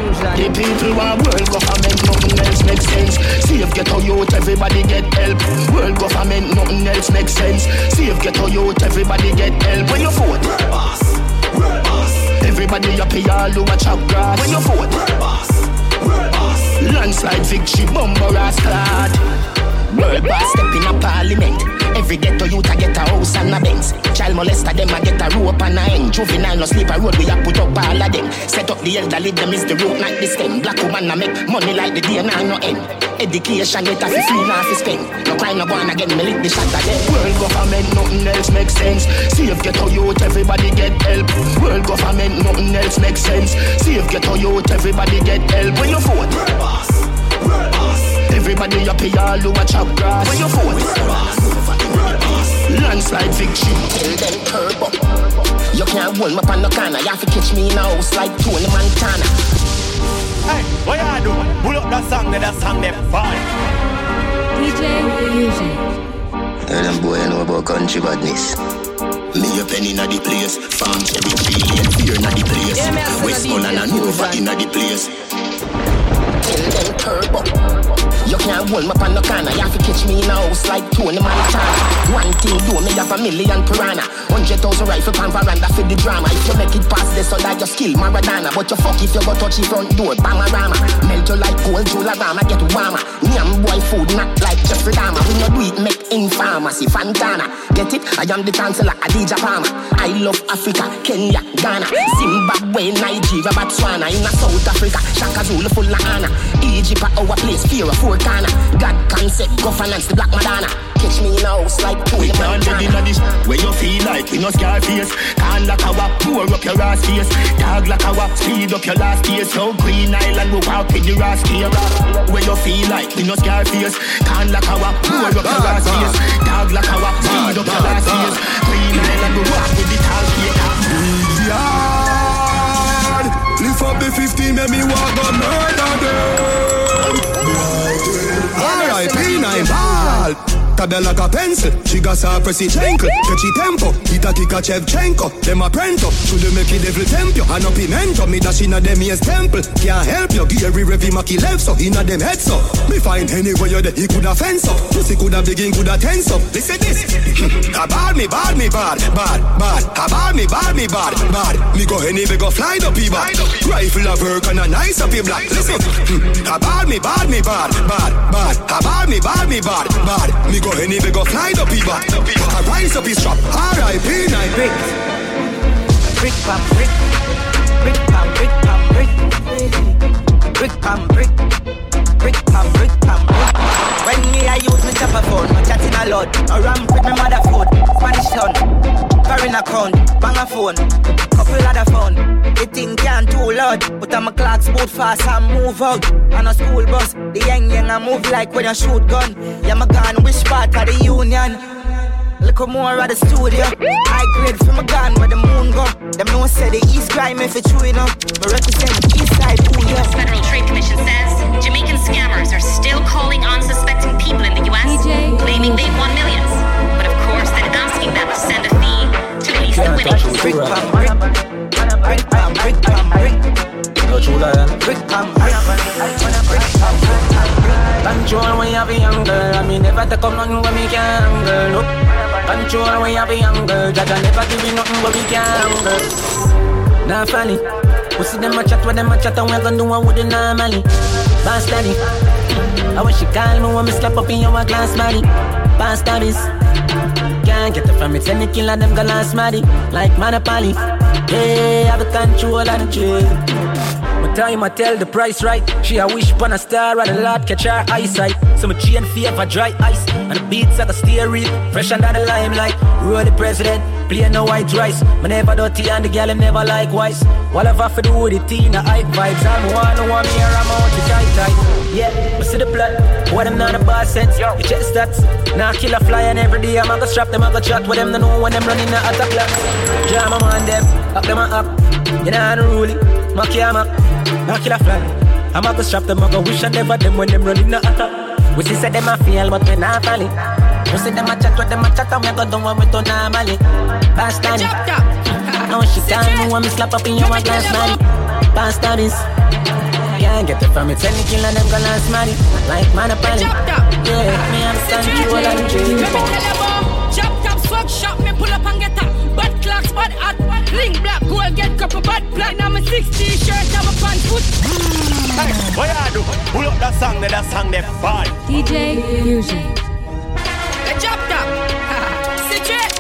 youth, everybody get help. World government, nothing else makes sense. See if get a youth, everybody get help. When you vote, world boss, world boss. Everybody up here, all who a chop grass. When you vote, world boss, world boss. Landslide victory, bumper ass clad. World boss step in a parliament. Every ghetto youth a get a house and a Benz. Child molester them a get a rope and a end. Juvenile no sleep a road we a put up all of them. Set up the elderly them is the root like the stem. Black woman a make money like the day no end. Education get a free now fi spend. No crime no born again me lick the shot them. World government nothing else makes sense. See if ghetto youth everybody get help. World government nothing else makes sense. See if ghetto youth everybody get help. When you vote, world boss, world boss. Everybody up here all a chop grass. When you vote, world boss. Landslide victory, tell them curb up. You can't hold me up on no corner. You have to catch me in a house like Tony Montana. Hey, what you do? Pull up that song, then that song them fine. DJ Fusion. Tell them boy know about country badness. Me a penny inna the place, farm cherry tree lane, fear inna the place. Yeah, me a Westmoreland and Nova Fusion. inna the place. Tell them curb up. You can't hold me on no corner. You have to catch me in a house like Tony Montana. One thing do me have a million piranha. Hundred thousand rifle pan veranda for the drama. If you make it past this, so like your skill, Maradona. But you fuck if you go touch the front door, Bamarama. Melt you like gold, Jularama, get warmer. Nyam boy food, not like Jeffrey Dahmer. We no do it, make in pharmacy, Fantana. Get it? I am the chancellor, Adidja Palmer. I love Africa, Kenya, Ghana, Zimbabwe, Nigeria, Botswana. In South Africa, Shaka Zulu full of honor. Egypt, our place, fear of four corner. God concept, governance, the Black Madonna. Catch me in a house like We can't get in this where you feel like we no scar face. Can't lock our pour up your ass face. Dog like our speed up your last days. So Green Island we walk with the ass here. Where you feel like we no scar face. Can't lock our pour up your ass face. Dog like our speed up your last days. Green Island we walk with the 15, make me walk on murder them. Ball. Tabella like a pencil, she got her pressy chankle Catchy tempo, hit a a Shevchenko Them a prento, should make it devil temp you And a pimento, me dash inna them ears temple Can't help you, Gary Revy Maki left so Inna them head so, me find anywhere you there He coulda fence up, pussy coulda begin coulda tense up Listen this, a bad me, bad me, bad, bad, bad A bad me, bad me, bad, bad Me go any me go fly the people Rifle a work and a nice up your black. Listen, a bad me, bad me, bad, bad, bad A bad me, bad me, bad, bad Me go any we go fly the people. I rise up his trap. R.I.P. Nine brick. Brick pam brick. Brick pam brick pam brick. Brick pam brick. Brick pam brick pam brick. When me I use me chopper phone, my chatting a lot. I ramp with my mother food. Spanish town. Foreign account. Bang a phone. Couple other phone. The thing can't too loud. But I'm a clocks boot fast and move out. On a school bus, the young young I move like when I shoot gun. Yeah, my gun, which part of the union? Look more at the studio. I grade from a gun where the moon go. Them no say the east crime if it's true enough. But represent the east side, ooh yeah. Federal Trade Commission says Jamaican scammers are still calling unsuspecting people in the US, claiming they've won millions. But of course, then asking them to send a Control when you have a young girl I mean never take up nothing when me can girl Look Control when you have a young girl Jaja never give you nothing when me can girl Nah funny Pussy them a chat with them a chat And we gon' do what we do normally Boss I wish she call me when me slap up in your glass body Boss daddies Can't get it from it Any killer them go last marry Like Monopoly Yeah, have the control of the trade my time I tell the price right. She a wish upon a star and a lot catch her eyesight. So my chain favor dry ice and the beats at the steering, fresh under the limelight. Roll the president, play no white rice. Me never dirty and the girl him never likewise. What have I to do with the teen, the hype vibes? I'm one who me I'm out the tight tight. Yeah, I see the plot. What them not a bad sense. You check stats. Now kill a fly and every day I'm gonna strap them, I'm gonna chat with them. They know when them running the attack clocks. Jam them on them, up them up. You know how to rule it. My camera, now kill a fly. I'm gonna strap them, I'm gonna wish I never them when them running the attack. We see say them a feel, but we not fall We see them a chat, with them a chat, and we go down when we do normally. Bastard. Now she can't when me slap up in your glass, man. Bastard is. Can't get it from it, any kill and them go last money. Like Monopoly. Yeah, me have control of the dream. Chop top, swag shop, me pull up and get a Bad clocks, bad hot Link black, gold, get couple bad black Now my 6 t-shirt, have a pants foot. Hey, what you do? Pull up that song, that song, that bad DJ Fusion. The chop top. Citrate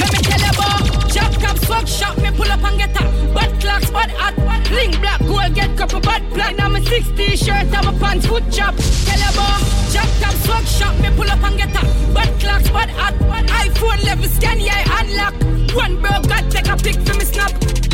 Let me tell you about Chop top, swag shop, me pull up and get a Bad clocks, bad hot Link black, gold, get couple bad black. Now my 6 t-shirt, have a pants foot chop. Tell you about jack top, swag shop, me pull up and get a Bad clocks, bad hot iPhone level scan, yeah, unlock. One bro got take a pic for me snap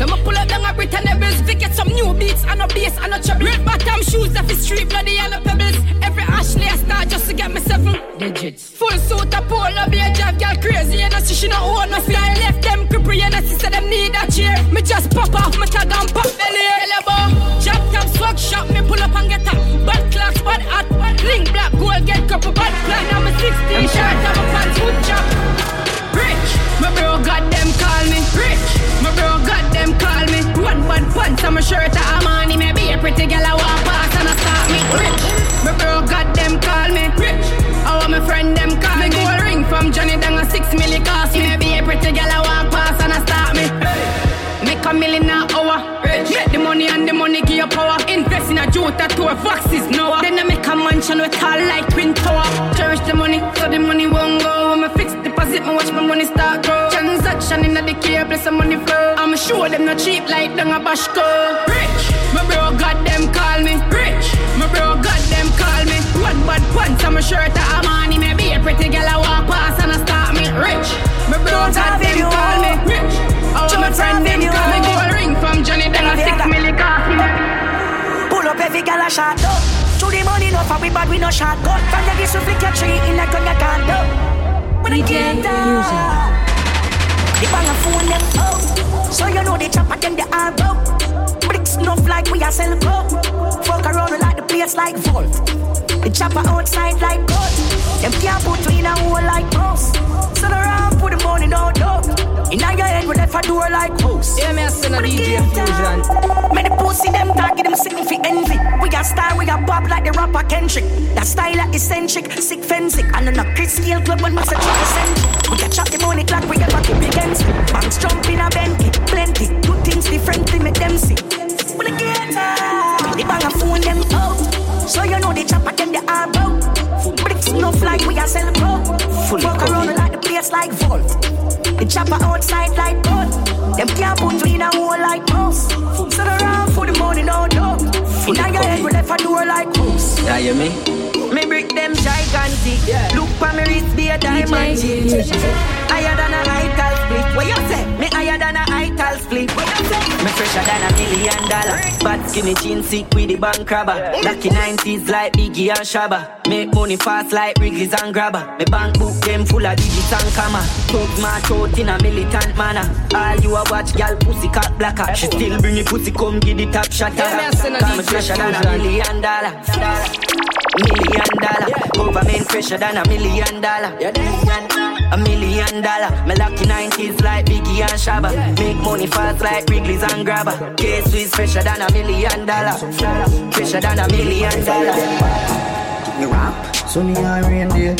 so me pull up down a Brit and Nebels to get some new beats and a bass and a chop. Red bottom shoes off the street, bloody a pebbles. Every Ashley I start just to get me seven digits. Full suit a polo, be a job girl crazy and I see she no own my style. Left them cripple and I see them need a chair. Me just pop off my tag and pop belly. Elbow, chop top swag shop, me pull up and get a bad clocks, bad hot, link black gold, get couple bad plan. I'm a 16 shirt, I'm a pants foot chop. Rich, my bro got them call me. Rich, my bro got them call me. One bad pants on my shirt, I'm on him. Maybe a pretty girl I walk past and I stop me. Rich, my bro got them call me. Rich, I want my friend them call me. Gold ring from Johnny down a six milli cost me. Maybe a pretty girl I walk past and I stop me. Make a million an hour. Rich. Make the money and the money give you power. Invest in a Jota to a Foxes Noah. Then I make a mansion with tall like twin tower. Cherish the money so the money won't go. I deposit, me watch my money start grow. Transaction in the care, plus the money flow. I'm a sure them not cheap like down a bashko. Rich, my bro, God them call me. Rich, my bro, God them call me. One bad pants, I'm a shirt, I'm money. Maybe a pretty girl I walk past and I start me. Rich, my bro, God them call me. Rich, oh my friend them call me. Gold ring from Johnny, then I six milli cost me. Pull up every gal a shot up. To the money no for we bad we no shot gun. From the this we flick your tree in on can't do. When I get down, the bang a phone them out. Oh. So you know the chopper them the all out. Bricks enough like we are sell gold. Fuck around like the place like vault. The chopper outside like gold. Them can't put we in a hole like mouse. So the round put the money no doubt. In your head we left a door like house. Yeah, me a send a DJ Fusion. Me the pussy them target them sing for envy. We got style, we got pop like the rapper Kendrick. That style like eccentric, sick fencing. And on a Chris scale club when must a check eccentric. We got chop the money clock, we ever keep against me. Banks jump in a Bentley, plenty. Do things differently, make them see. When I get down, the bang a phone them out. So you know the chopper them the all out. Bricks enough like we are sell pro. Fully Fuck around like the place like vault. The chopper outside like gold. Them can't put me in a hole like mouse. So the round for the money, no doubt. In your head, we left a door like house. Yeah, you me? Brick them gigantic. Look for me wrist, be a diamond chip. Higher than a ital split. What you say? Me higher than a ital split. What you say? Me fresher than a million dollar. Bad skinny jeans sick with the bank robber. Lucky 90s like Biggie and Shabba. Make money fast like Wrigley's and Grabber. Me bank book them full of digits and comma. Talk my throat in a militant manner. All you a watch gal pussy cat blacker. She still bring me pussy come give the top shot. Yeah, me a send a Cause me DJ fresher than a million dollar. Million dollar. Government fresher than a million dollar. A million dollar. Me lucky 90s like Biggie and Shabba. Make money fast like Wrigley's and Grabber. Case is fresher than a million dollar. Fresher than a million dollar. me rap. Sunny and reindeer.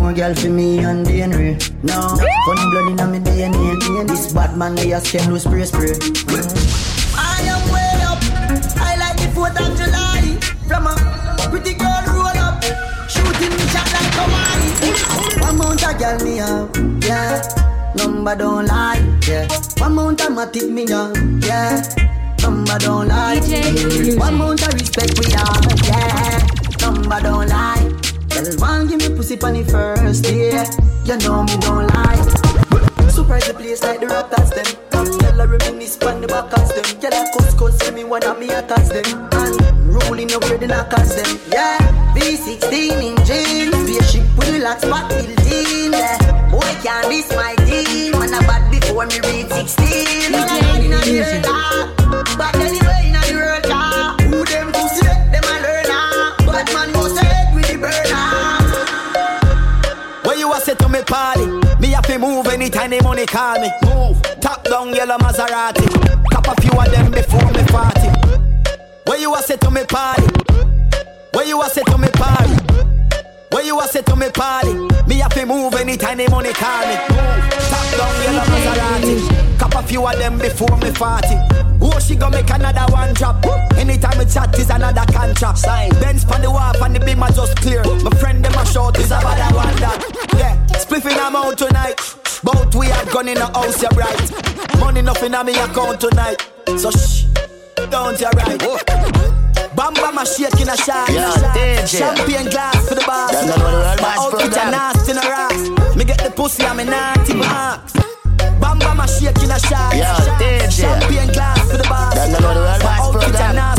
More girl for me and DNA. No, funny blood in me DNA. This bad man they a scam loose spray spray. I am way up. I like the 4th of July. From a mount a girl me have, yeah. Number don't lie, yeah. One mount a matic me young, yeah. Number don't lie. One mount a respect we have, yeah. Number don't lie. Girl, one give me pussy pon the first day. You know me don't lie. Surprise the place like the Raptors them. Come girl, I reminisce pon the backers them. Girl, I cuss cuss see me one of me attacks them. And rolling over the knockers them. Yeah, V16 in jeans, spaceship with relax back built in. Yeah, boy can't miss my team. Man a bad before me reach 16. Man a bad inna the world, ah. But anyway inna the world, ah. Who them pussy? Them a learn, ah. Bad man must head with the burner. When you a say to me party, me have to move anytime the money call me. Move, top down yellow Maserati. Cop a few of them before me party. When you a say to me party, when you a say to me party, when you a say to me party, me have to move anytime the money call me. Top down yellow Maserati. Cop a few of them before me party. Oh, she gon' make another one drop. Anytime we chat is another contract. Sign. Benz pan the wharf and the beam are just clear. My friend them a short is about that one that. Yeah, spliffing I'm out tonight. Both we have gone in the house, you right. Money nothing on me account tonight. So shh, don't you right. Bam bam a shake in a shot. Champagne glass for the boss. That's not what the world My outfit a nasty in a rocks. Me get the pussy and me naughty marks. Bam bam a shake in a shot. Yeah, Champagne glass for the boss. That's not what the world My outfit a nasty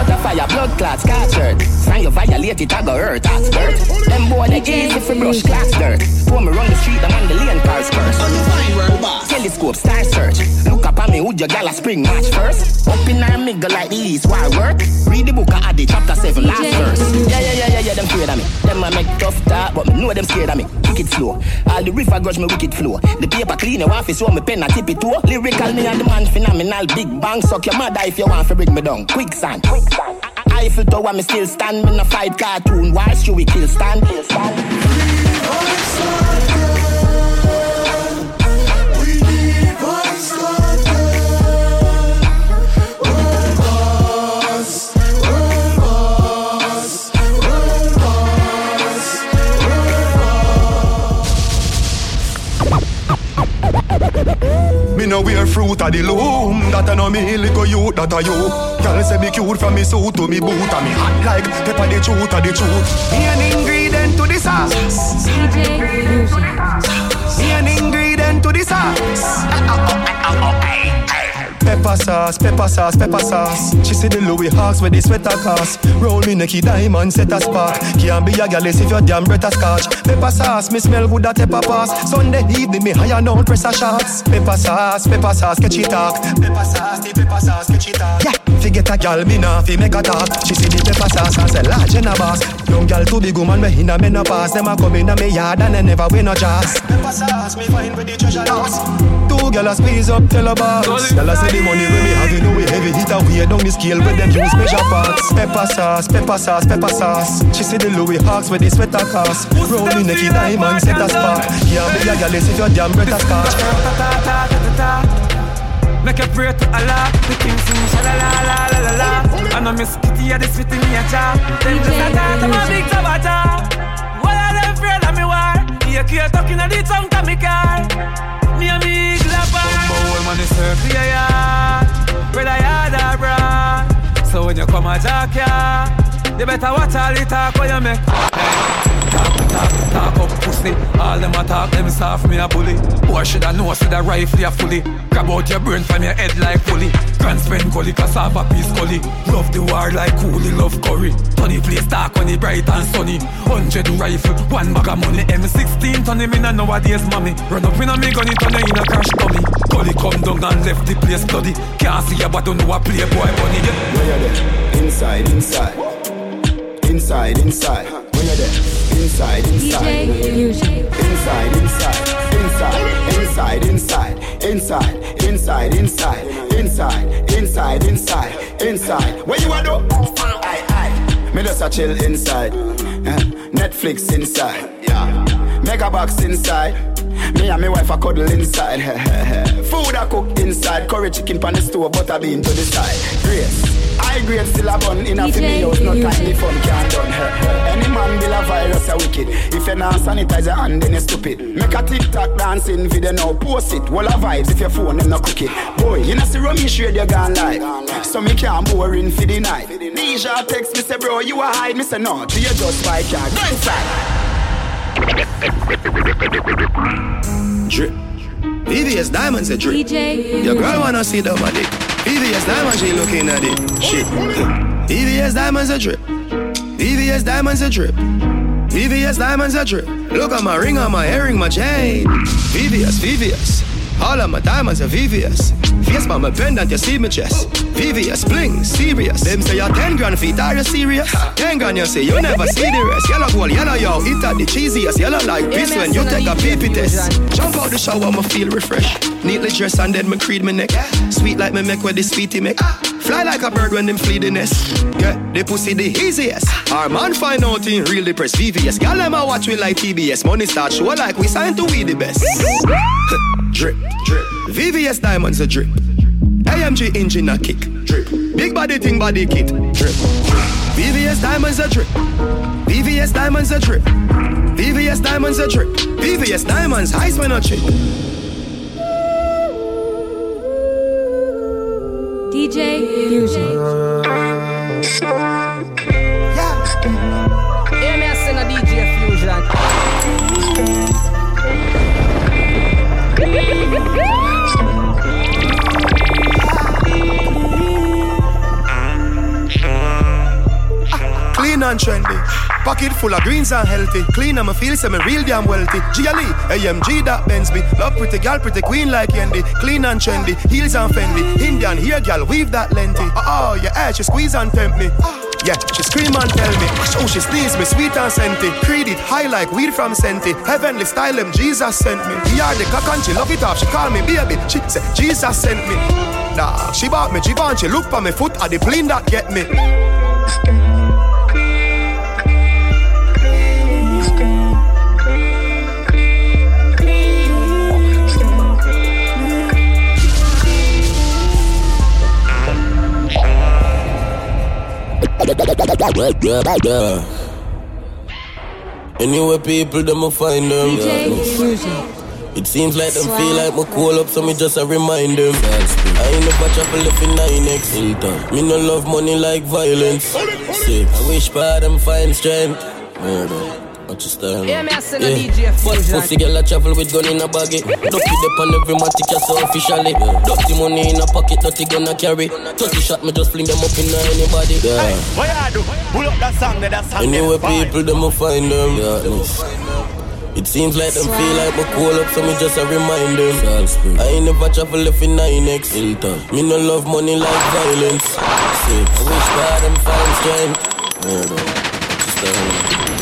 Good a fire, blood clots, hurt. Sign you violate it, I go hurt, that's hurt. Them boy they easy for brush class dirt. Pour me run the street, I'm on the lane cars first. Telescope, star search. Look up at me, would your gal a spring match first? Up in our miggle like the east, why work? Read the book of Adi, chapter 7, last verse. Yeah, yeah, yeah, yeah, yeah, them afraid of me. Them a make tough talk, but me know them scared of me. Kick it slow. All the river grudge me wicked flow. The paper clean, you want fi show me pen, I tip it too. Lyrical me and the man phenomenal. Big bang, suck your mother if you want to bring me down. Quicksand. Quicksand. Eiffel Tower, me still stand. Me no fight cartoon. Why should we kill stand? Kill stand. Rare fruit of the loom. That I know me little youth, that are you. Girl say me cute from me suit to me boot, and me hot like pepper the truth of the truth. Me an ingredient to the uh. sauce. Pepper sauce, pepper sauce, pepper sauce. She see the Louis Hawks with the sweater cost. Roll me necky diamond, set a spark. Can't be a gal if your damn breath a scotch. Pepper sauce, me smell good at pepper pass. Sunday evening, me higher now press a shots. Pepper sauce, pepper sauce, catch it talk. Pepper sauce, the pepper sauce, catch it talk. Yeah, fi get a gal, me nah fi make a talk. She see the pepper sauce and say large in a boss. Young gal too big woman, me in a menopause. Them a come in a me yard and they never win no jazz. Pepper sauce, me find with the treasure house. Two gal a squeeze up, tell a boss. Gal a say the money when me have you know we heavy hit a way down the scale where them use measure parts. Pepper sauce, pepper sauce, pepper sauce. She see the Louis Hawks with the sweater cost. Rolling necky diamond set a spark. Yeah, me a gal if your damn breath a scotch. Make a pray to Allah, the king sing sha la la la la la la. I Miss Kitty a this fit in your jaw. Them just a talk my big tabata. What are them afraid of me war? Here keep talking a the tongue to me car. Me and me glapper. Old man is circle ya ya. Brother da bra. So when you come a jack ya, you better watch all the talk when you make. Talk, talk, talk up pussy. All them a talk, them soft me a bully. Boy should I know, should I rifle ya fully. Grab out your brain from your head like pulley. Grand spend gully, cassava piece gully. Love the war like coolie, love curry. Tony place dark when it bright and sunny. Hundred rifle, one bag of money. M16 turn him in a nowadays mommy. Run up in a me gun, it turn in a crash dummy. Gully come down and left the place bloody. Can't see ya but don't know a playboy bunny. Yeah. Where you there? Inside, inside. Inside, inside. Where you there? Inside, inside. Inside, inside. Inside, inside, inside. Inside, inside, inside. Inside, inside, inside. Inside. Where you are do? Aye, aye. Me just a chill inside. Eh, Netflix inside. Yeah. Mega box inside. Me and my wife a cuddle inside. Food I cook inside. Curry chicken pan the stove, butter bean to the side. Grace. High grade still a bun in a fi me house. No time the fun can't done. Her. Any man will a virus a wicked. If you not sanitize your hand, then you stupid. Make a TikTok dancing video now, post it. Wall of vibes if your phone them no cook it. Boy, you know see rummy shade you gone live. So me can't boring for the night. Deja text me say bro you a hide. Me say no, do you just buy car? Go inside. Drip. VVS Diamonds a drip. DJ. Your girl wanna see the money. VVS Diamonds, she looking at it. Shit. VVS Diamonds a drip. VVS Diamonds a drip. VVS Diamonds a drip. Look at my ring on my earring, my chain. VVS, VVS. All of my diamonds are VVS. Face by my pendant, you see me chest. VVS bling, serious. Them say you're 10 grand feet, are you serious? 10 grand, you say you never see the rest. Yellow gold, yellow yo, it at the cheesiest. Yellow like piss when you take a PP test. Jump out the shower, I'ma feel refreshed. Neatly dressed and then me creed me neck. Sweet like me make where the sweetie make. Fly like a bird when them flee the nest. Yeah, the pussy the easiest. Our man find out in real depressed VVS. Girl, them a watch we like TBS. Money start show like we signed to we the best. drip, drip. VVS diamonds a drip. AMG engine a kick. Drip. Big body thing body kit. Drip. VVS diamonds a drip. VVS diamonds a drip. VVS diamonds a drip. VVS diamonds high spin a chip. DJ Fusion. Clean and trendy. Pocket full of greens and healthy. Clean and me feel say me real damn wealthy. GLE, AMG that Benz me. Love pretty gal, pretty queen like Yendi. Clean and trendy. Heels and Fendi. Indian hair gal, weave that lengthy. Oh, oh yeah, eh, she squeeze and tempt me. Yeah, she scream and tell me. Oh, she sneeze me sweet and scenty. Creed it high like weed from Senti. Heavenly style him, Jesus sent me. Are the cock and she love it off. She call me baby. She say Jesus sent me. Nah, she bought me Givenchy. Look for me foot at the plane that get me. Anyway, people, them will find them. DJ It seems like them feel like my call up, so me just a remind them. I ain't never travel if in 9x. Me no love money like violence. Sick. I wish part them find strength. Murder. Watch your style. Yeah, me I send a DJ Fusion. pussy girl I travel with gun in a baggy. Dirty dip on every man tick so officially. Dirty money in a pocket, dirty gun I carry. Dirty shot me just fling them up in anybody. Yeah. Hey, what you do? Pull up that song, that song. Anyway, people them will find them. Yeah, it seems like them feel like my call up, so me just a remind them. I ain't never travel if in 9x. Me no love money like violence. See, I wish God them find strength.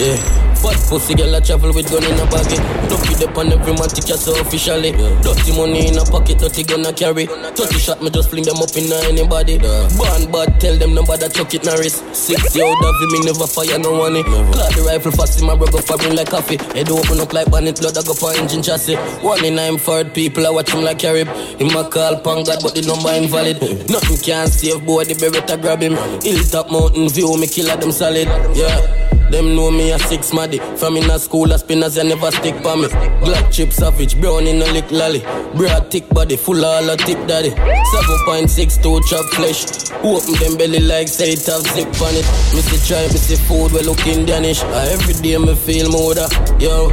Yeah. Fat pussy girl a travel with gun in a baggy. Ducky dip on every man tick so officially. Dirty money in a pocket, dirty I carry. Dirty shot me just fling them up in anybody. Born bad, tell them nobody chuck it Norris. Six old of me never fire no money. Clad the rifle fast in my rug up firing like coffee. Head open up like bonnet, blood I go for engine chassis. One in nine third people I watch him like Carib. In my call pan God, but the number invalid. Nothing can save boy, the beretta grab him. Hilltop mountain view, me killer them solid. Yeah. Them know me a six maddy. From in a school, a spinners, you never stick by me. Black chip savage, brown in a lick lolly. Broad thick body, full all a tip daddy. 7.62 chop flesh. Open them belly like say it have zip on it. Missy try, missy food, we looking Danish. Every day me feel more yo.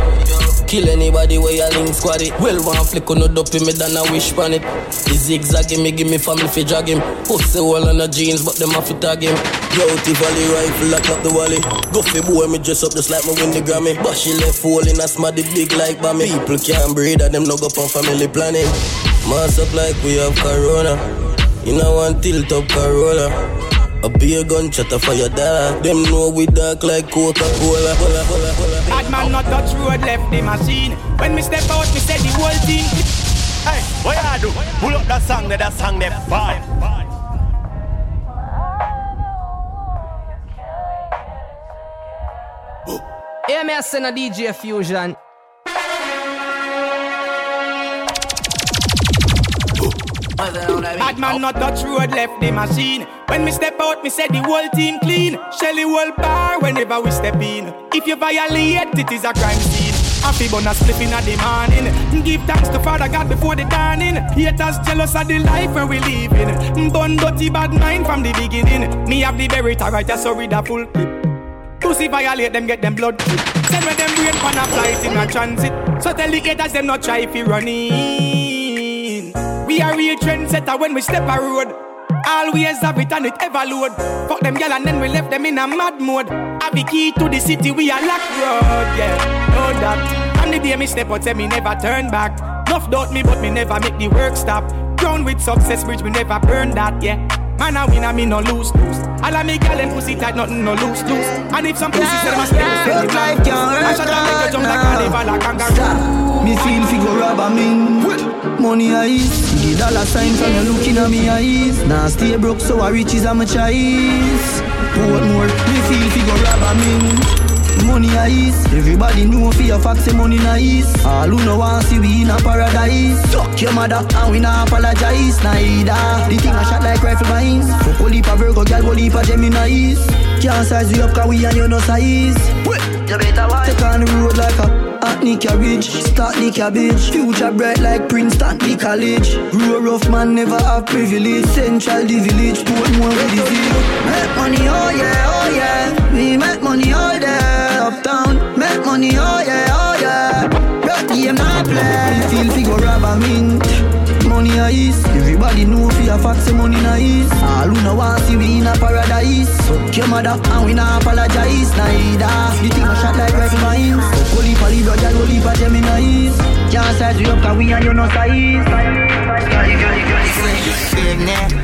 Kill anybody where you link squaddy. Well, one flick on the dopey, me than a wish on it. The zigzag me give me family fi drag him. Pussy wall on the jeans, but them have to tag him. Yo, T-Valley rifle, lock up the wally. Go fi boy, me dress up just like me win the Grammy. But she left hole in a smaddy big like Bammy. People can't breathe and them no go on family planning. Mass up like we have Corona. You know one tilt up Corolla. A beer gun chatter for your dog. Them know we dark like Coca-Cola. Bad man not touch road, left the machine. When me step out, me say the whole team. Hey, what you do? Pull up that song, that song, that fire. Yeah, me I send a DJ Fusion. Bad man not touch road, left the machine. When me step out, me say the whole team clean. Shelly whole bar whenever we step in. If you violate, it is a crime scene. Happy bun a spliff in the morning. Give thanks to Father God before the dawning. Haters jealous of the life where we living. Bun dirty bad mind from the beginning. Me have the berry right, so read a full clip. Pussy violate them, get them blood. Send with them brain pan a flight in a transit. So tell the haters them not try if you running. We are real trendsetter when we step a road. Always have it and it ever load. Fuck them gal and then we left them in a mad mode. Have the key to the city, we are lock road, yeah. Know that. And the day me step out, say me never turn back. Enough doubt me, but me never make the work stop. Ground with success, bridge, me never burn that, yeah. Man, I win, I me no lose, lose. All I make gal and pussy tight, nothing no lose, lose. And if some pussy say them a stay, stay, stay, I shut up, make you jump like carnival, like kangaroo. Me feel figure rubber me. Money eyes, the dollar signs and you looking at me eyes. Now stay broke, so I riches I'm a choice. What more? Me feel figure rubber me. Money eyes, everybody know for your facts, money nice. All who know want see we in a paradise. Suck your mother and we not apologize neither. The thing I shot like rifle mines. Fuck a leap a Virgo, girl, go leap a Gemini's. Can't size we up 'cause we and you no size. Wait, you better watch. Take on the road like a Hackney carriage, start the cabbage. Future bright like Princeton, the college. Grow rough man never have privilege. Central the village, put more with the zeal. Make money, oh yeah, oh yeah. We make money all day uptown. Make money, oh yeah, oh yeah. Rock game not play. Feel figure rubber mint money ice. Everybody know for a say money nice. All who know want see we in a paradise. Fuck your mother and we not apologize neither. The thing a shot like rifle mines. For the girl, only for Gemini's. Can't size we up 'cause we and you no size.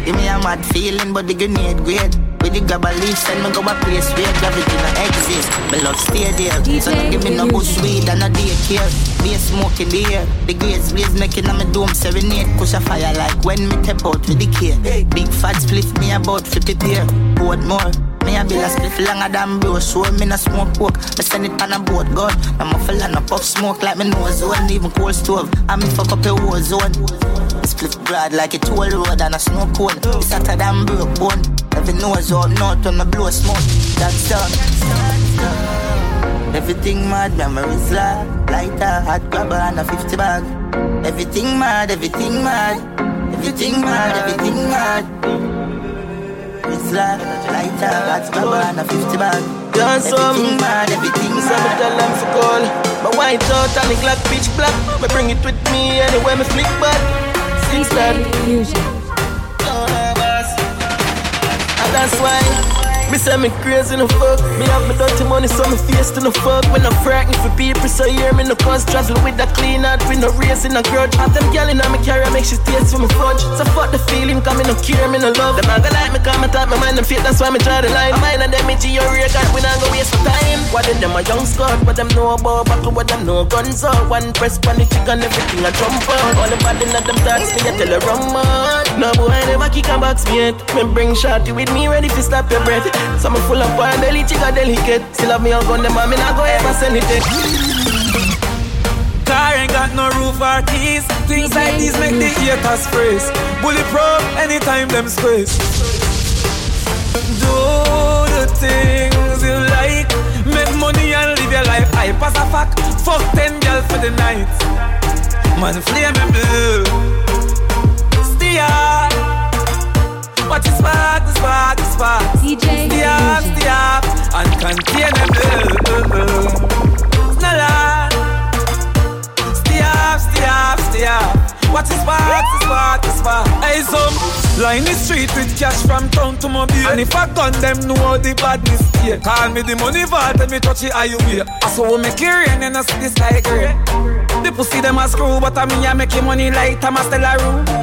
Give me a mad feeling, but the grenade great. With the grab a leaf, send me go a place where gravity no exist. Me love stay there, so don't give me no bush weed and a daycare. Be a smoke in the air, the grades blaze making on my dome serenade. Push a fire like when me tap out with the care. Big fat split me about 50 pair, board more. Me a bill a spliff longer than bro So me no smoke coke Me send it on a boat gun I'm a fella no puff smoke like me nose zone Even cold stove And me fuck up a war zone Split broad like a toll road and a snow cone It's hotter than broke bone Every nose out north when me blow smoke. That's done Everything mad, memories lag Lighter, hot grabber and a 50 bag. Everything mad, everything mad. Everything mad, everything mad. It's like lighter, that's grabber and a 50 bag. Yeah, some. Everything mad, everything Some mad. tell them for call My white out and the Glock pitch black. Me bring it with me anywhere me flick back. Since that And that's why. Me say me crazy no fuck. Me have me dirty money so me face to no fuck. When I'm frightened for people so hear me no cause Travel with a clean heart with no raising a grudge. Have them girl in me carry make she taste for me fudge. So fuck the feeling cause me no care me no love. Them gonna like me cause me talk my mind them fake that's why me draw the line Mine and them me G or God we not go waste my time. What did them a young scout what them know about Buckle what them know guns out One press pan the chicken everything a jump out All the bad in them thoughts me a tell a rum man No boy never kick a box me yet Me bring shorty with me ready to stop your breath So me full up on belly chica delicate Still have me a gun them and me not go ever send it yet. Car ain't got no roof or keys. Things like these make the haters freeze. Bulletproof anytime them squeeze. Do the things you like. Make money and live your life. I pass a fact. Fuck ten girls for the night. Man, flame me blue. Steer. Watch the spark, the spark, the spark. DJ. Stay up, stay up. And contain them blue. Snella. Stay up, stay up, stay up. Watch the spark, the spark, the spark. Hey, some line the street with cash from town to mobile. And if I gun them, know how the badness here. Call me the money vault, and me touch it, how you wear. I saw it rain, and I see the sky gray. The pussy them a screw, but I me I make it money like stellar room.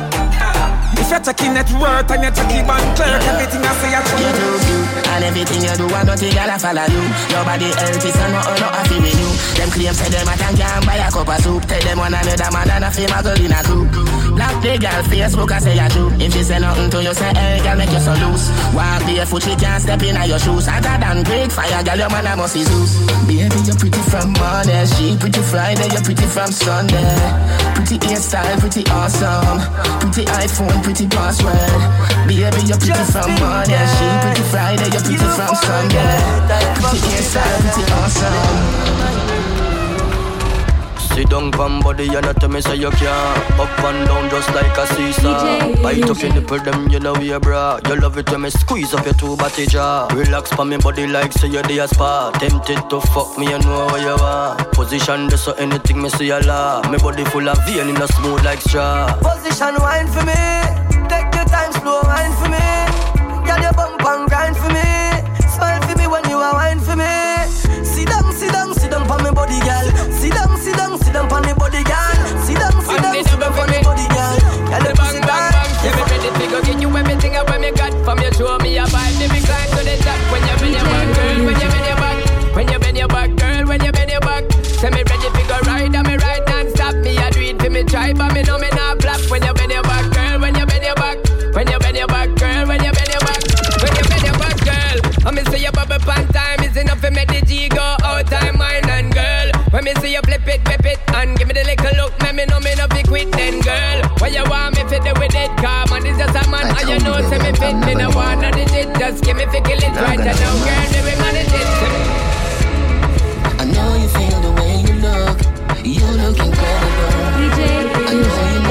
If you're checking net worth and you're checking bank clerk, everything I say I true. You do you, and everything you do, I don't think I'll follow you. Your body healthy, so no, no, I feel you. Them claim say them a tank can buy a cup of soup. Tell them one another man and a fame a girl in a group. Black the girl Facebook, I say I true. If she say nothing to you, say hey, girl make you so loose. Walk barefoot, she can't step in your shoes. Hotter than great fire, girl, your man a must be Zeus. Baby, you're pretty from Monday, she pretty Friday, you're pretty from Sunday. Pretty hairstyle, pretty awesome. Pretty iPhone, pretty password. Baby, you're pretty from Monday, she pretty Friday, you're pretty from Sunday. Pretty hairstyle, pretty awesome. Sit down pan body and not tell me say you can't Up and down just like a seesaw Bite up your nipple them you know you bra You love it when me squeeze up your two body jaw Relax pan me body like say you're the spa Tempted to fuck me you know what you want Position this so anything me see a law Me body full of vein in a smooth like straw Position wine for me. Take your time, slow wine for me. Get your bump and grind for me. Smile for me when you are wine for me. Sit down, sit down, sit down for me body, girl. Sit down, sit down, sit down for me body, girl. Sit down, sit down, sit down for me. body, girl. Girl, you pussy bad. Yeah, me ready to go get you everything I when me got From you show me a vibe, then me climb to the top. When you bend your back, girl, when you bend your back. When you bend your back, girl, when you bend your back. Say me ready to go ride, and me ride non-stop. Me a do it for me try, but me know me know me no be quit then, girl. What you want me fit with it, car man is just a man. And you know, say me fit, me no want no digit Just give me fi kill it right now, girl, me we manage it. I know you feel the way you look. You look incredible. I know you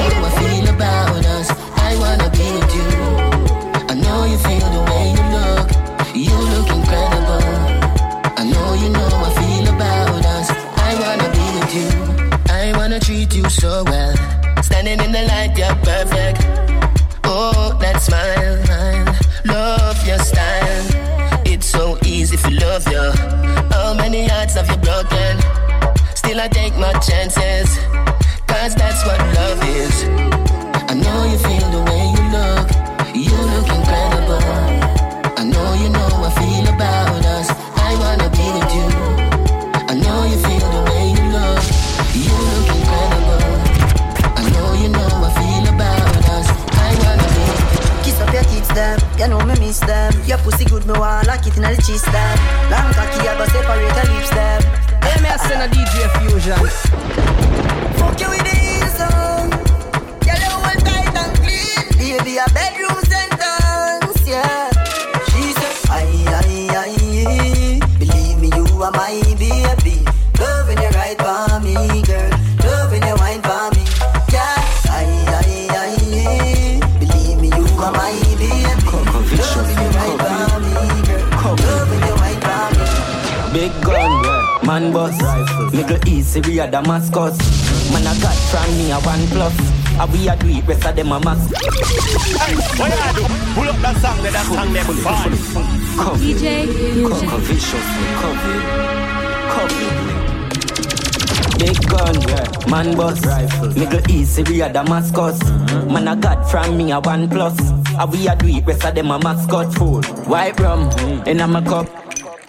chances. Cause that's what love is. I know you feel the way you look. You look incredible. I know you know I feel about us. I wanna be with you. I know you feel the way you look. You look incredible. I know you know I feel about us. I wanna be Kiss up your kids, them. You know me miss them. Your pussy good, me want lock it in the chest, them. Long cocky, I go separate your lips, them. Hey, me a DJ Fusion Fuck you with the on. Girl, you hold tight and clean. Baby, a bedroom Middle East, Syria, Damascus. Man, I got from me a one plus. How we a do it, rest of them a mask. What I do? Pull up that song, that song them fun. DJ Coco viciously COVID. COVID. Big gun, yeah. man boss. Rifle. Middle East, Syria, Damascus. Mm-hmm. Man, I got from me a one plus. How we a do it, rest of them a mascot. Fool. White rum mm. in a my cup.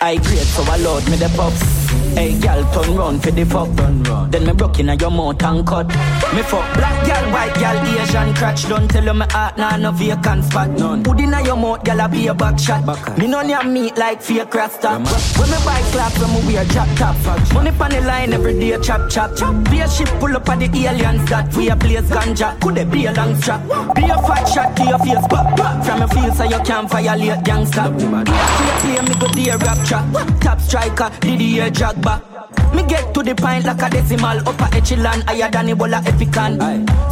I grade so I load me the puffs. Hey, gal, turn round for the fuck. Turn round. Then me broke in your mouth and cut. Me fuck black gal, white gal, Asian crotch. Don't tell you me heart nah no vacant spot. None. Put in your mouth, gal, I be a back shot. Back me none your meat like fake rasta. When me buy clap, when me wear drop top. Money pon the line every day, chop chop chop. Be a ship pull up at the aliens that we a place ganja. Could it be a long strap? Be a fat shot to your face, pop pop. From your face so you can't violate gangsta. Be a play, play, me go to your rap trap. Top striker, did the drag back. Me get to the point like a decimal. Upper echelon, higher than Ebola Epican.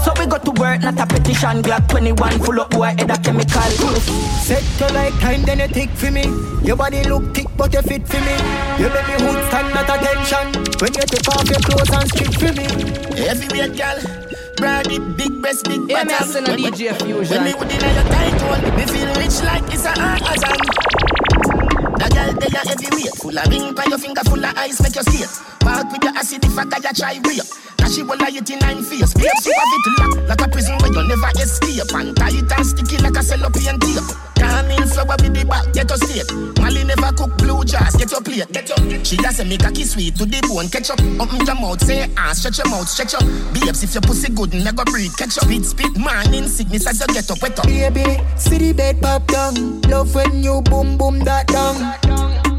So we go to work, not a petition. Glock 21, full up boy, head a chemical. Set you like time, then you tick for me. Your body look thick, but you fit for me. You make me hood stand at attention. When you take off your clothes and strip for me. Everywhere, girl Brady, big breast, big yeah, bottom. Yeah, me a DJ Fusion. When me would in your tight hole, me feel rich like it's a Amazon. Girl they are heavyweight, full of ring by your finger, full of ice, make you skate. Park with your acid if I got try real. Now she will lie it in nine face. Babes, you have it locked like a prison where you never escape. And tight and sticky like a cellophane tape. In flower with the back, get your state. Molly never cook blue jars, get your plate. Get your. She say make a kiss sweet to the bone, catch up. Open your mouth, say ah, stretch your mouth, stretch up. Babes, if your pussy good, never breathe, catch up. Spit, spit, man in sickness as you get up, wet up. Baby, see the bed pop down. Love when you boom boom that down.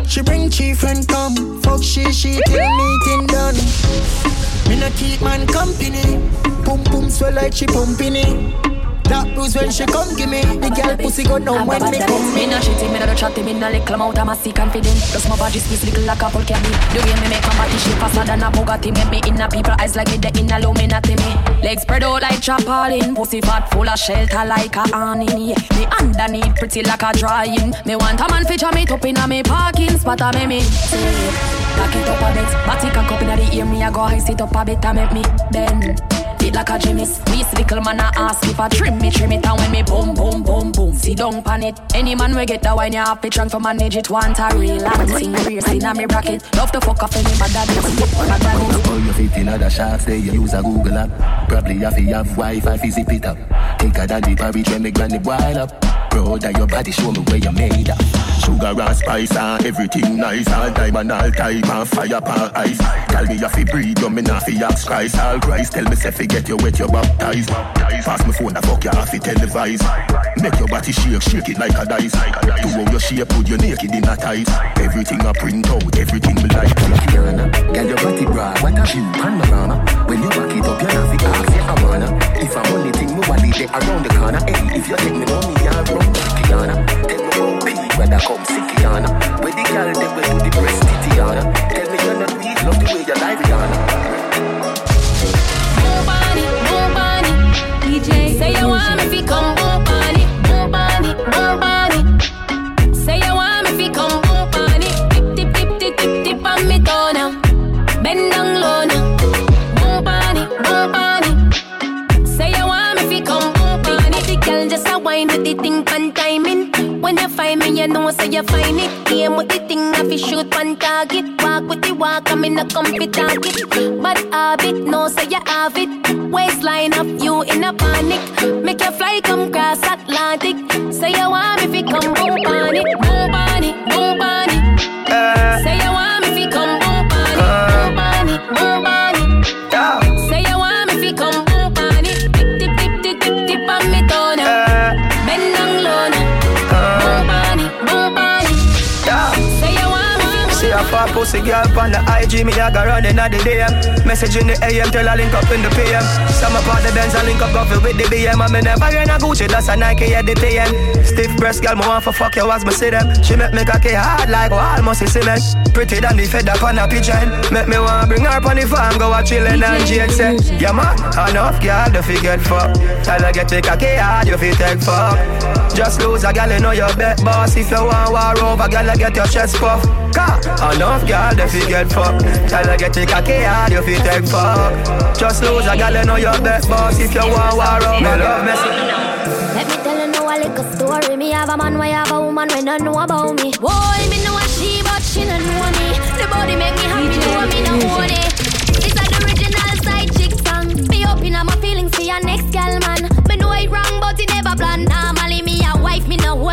She bring chief and come. Fuck she, she till meeting done. Me no keep man company. Pum pum swell like she pumping it. That blues when she come give me The girl pussy go down when me come. Me no shitty, me no chatty Me no little amount of massy confident Just my body squeeze little like a Paul candy. The way me make my body shape faster than a Bugatti. Make me in a people eyes like me The in a Illuminati. Me Legs spread out like trampoline. Pussy fat full of shelter like a awning yeah. Me underneath pretty like a drying. Me want a man feature me top in a me parking spot A me me Back it up a bit. Body can cup in the ear Me a go high sit up a bit And make me bend it like a Jimmy's. We little man I ask if I trim me, trim it, and when me boom, boom, boom, boom, see don't pan it. Any man we get the wine, you have to trunk for manage it. Want a real acting, in a me bracket. Love to fuck off any bad that is. Oh, you fit in other shots, they use a Google app. Probably have to have Wi-Fi, zip it up. Take a daddy, parry, when me granny wild up. Of your body, show me where you made up. Sugar and spice and everything nice. All time diamond, all type and fire pan ice. Tell me you breathe, you me not fi ask Christ. All Christ, tell me if you get you wet, you baptized. Pass me phone, I fuck you off, televise. Make your body shake, shake it like a dice. Do how your shape, put your naked in a ties. Everything I print out, everything me like. Girl, your body broad, what a view, panorama. When you back it up, you not fi ask, yeah, I wanna. If I only thing, me body there around the corner. Hey, if you take me money, I'll run Kiana. Tell me how big, whether come see Kiana. Where the girl, they will do the breast, Titiana. Tell me you're not weak, love the way you lie, Rihanna. DJ. Say you want me fi come boom on boom on boom on. Say you want me fi come boom on it, tip tip tip tip tip on me toe now, bend down low now, boom on boom on. Say you want me fi come boom on it, the girl just a wine with the thing. When you find me, you know say you find it. Game with the thing, I fi shoot one target. Walk with the walk, I'm in a comfy target. But habit, no say you have it. Waistline of you in a panic. Make you fly come cross Atlantic. Say you want me fi come boom on it, pussy girl on the IG, me a go running at the DM. Message in the AM, tell her link up in the PM. Some up on the Benz, I link up coffee with the BM. And me never get a Gucci, that's a Nike at the TN. Stiff breast girl, me want for fuck you as me see them. She make me cocky hard like wall, must cement. Pretty than the up on a pigeon. Make me want bring her on the farm, go a chillin' and say, Yeah man, enough girl, the fi get fuck. Tell her get the cocky hard, you fi take fuck. Just lose a girl, you know your bet boss. If you want war over, girl, get your chest puff. Car, enough girl, they fi get fucked. Tell her get your cocky hard, you fi take fuck. Just lose a girl, you know your best boss. If you want war over, me love messy. Let me tell you now a little story. Me have a man, why have a woman when don't know about me. Boy, me know a she, but she don't know me. The body make me happy, know me no own it. This is the original side chick song. Me open up my feelings for your next gal, man. Me know it wrong, but it never plan.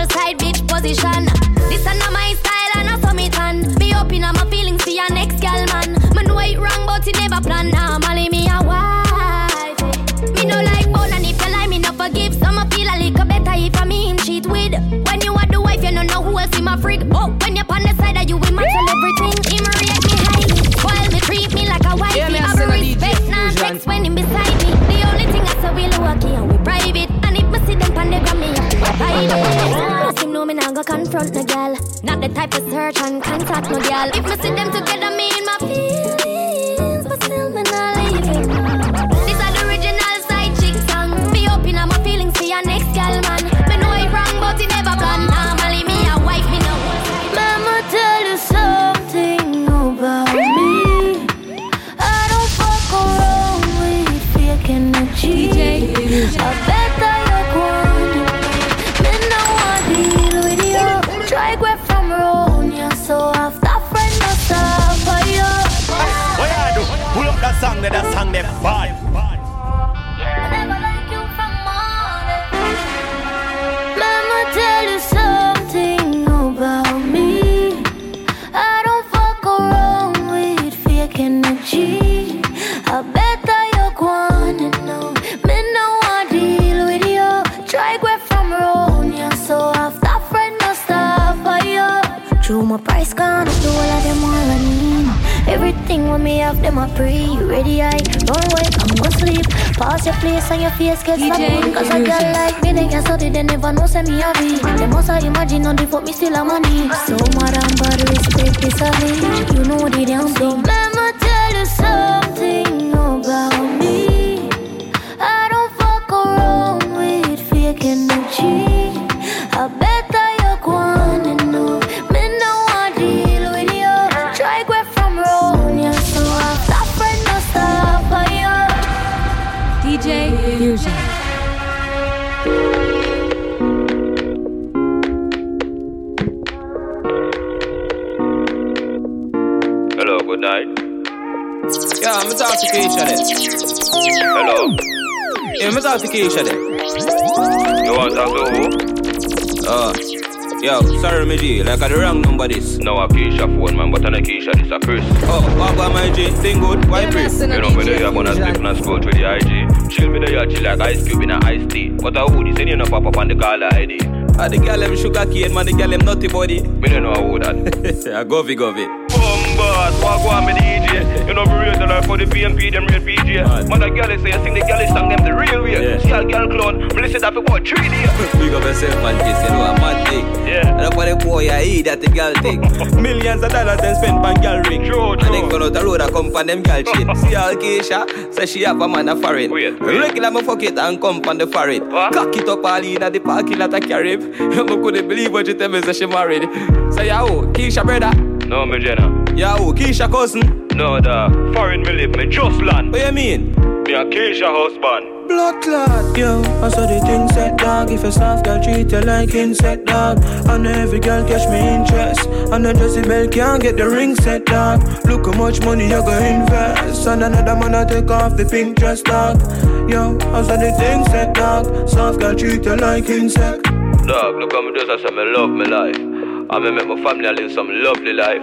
Me side bitch position. This is not my style and I saw me tan. Me open up my feelings for your next gal, man. Me know it wrong, but it never plan. Normally me a wife. Eh. Me no like bone and if you lie, me no forgive. Some I feel a little better if I mean cheat with. When you are the wife, you no know who else in my freak. But when you're on the side, of you with my celebrity. Him rate me high, while me treat me like a wife. Yeah, me have respect, nah text when him beside me. The only thing I say we lucky and we private. And if me see them on the gram, me have to Plus him know me nah go confront no gal. Not the type of search and contact no gal. If me see them together, me in my song, that song, them bad. Everything when me have them a pre ready, I run away, I'm gonna sleep. Pass your place and your face get DJ slapped Cause a girl like me, they can study, they never know say me have it They must have imagine on the fuck me still have money. So madam, bad respect this a me You know the damn thing. Mama tell you something about me Keisha there. You want to talk to? Uh, yo, sorry, me G, like I the wrong number this. No, a Keisha phone, man, but I a Keisha, this is a Chris. Oh, what about my G? Thing good? Why Chris? You know, me there, you gonna slip and scroll through the IG. Chill me there, chill like ice cube in a iced tea. But I would, say you know pop up on the caller ID. Ah, the girl them sugar cane, man, the girl them nutty body. Me don't know who that. I go vi, go vi. Bombas, walk on me DJ. You know, be real, like for the PMP, them real PJ. Man, the girl say, I sing the girl song them the real way. A girl clone, me listen that for about three days. Big up yourself and kiss, you know, a mad thing. Yeah. And for the boy, I eat that the girl thing. Millions of dollars then spent on girl ring. True, And then go out the road and come on them girl chain. See how Keisha say she have a man a foreign. Wait, wait. Regular me fuck it and come on the foreign. Cock it up all in at the parking lot of Carib. Me couldn't believe what you tell me say she married. Say yo, Keisha brother. No, me Jenna. Yo, oh, Keisha cousin. No, the foreign me live, me just land. What you mean? Me a Keisha husband. Blood clot, yo. I saw the thing set dog. If a soft girl treat you like insect dog, and every girl catch me interest, and then Jezebel can't get the ring set dog. Look how much money you gonna invest, and another man I take off the pink dress dog. Yo, I saw the thing set dog. Soft girl treat you like insect. Dog, look how me just I say me love me life. I me make my family live some lovely life.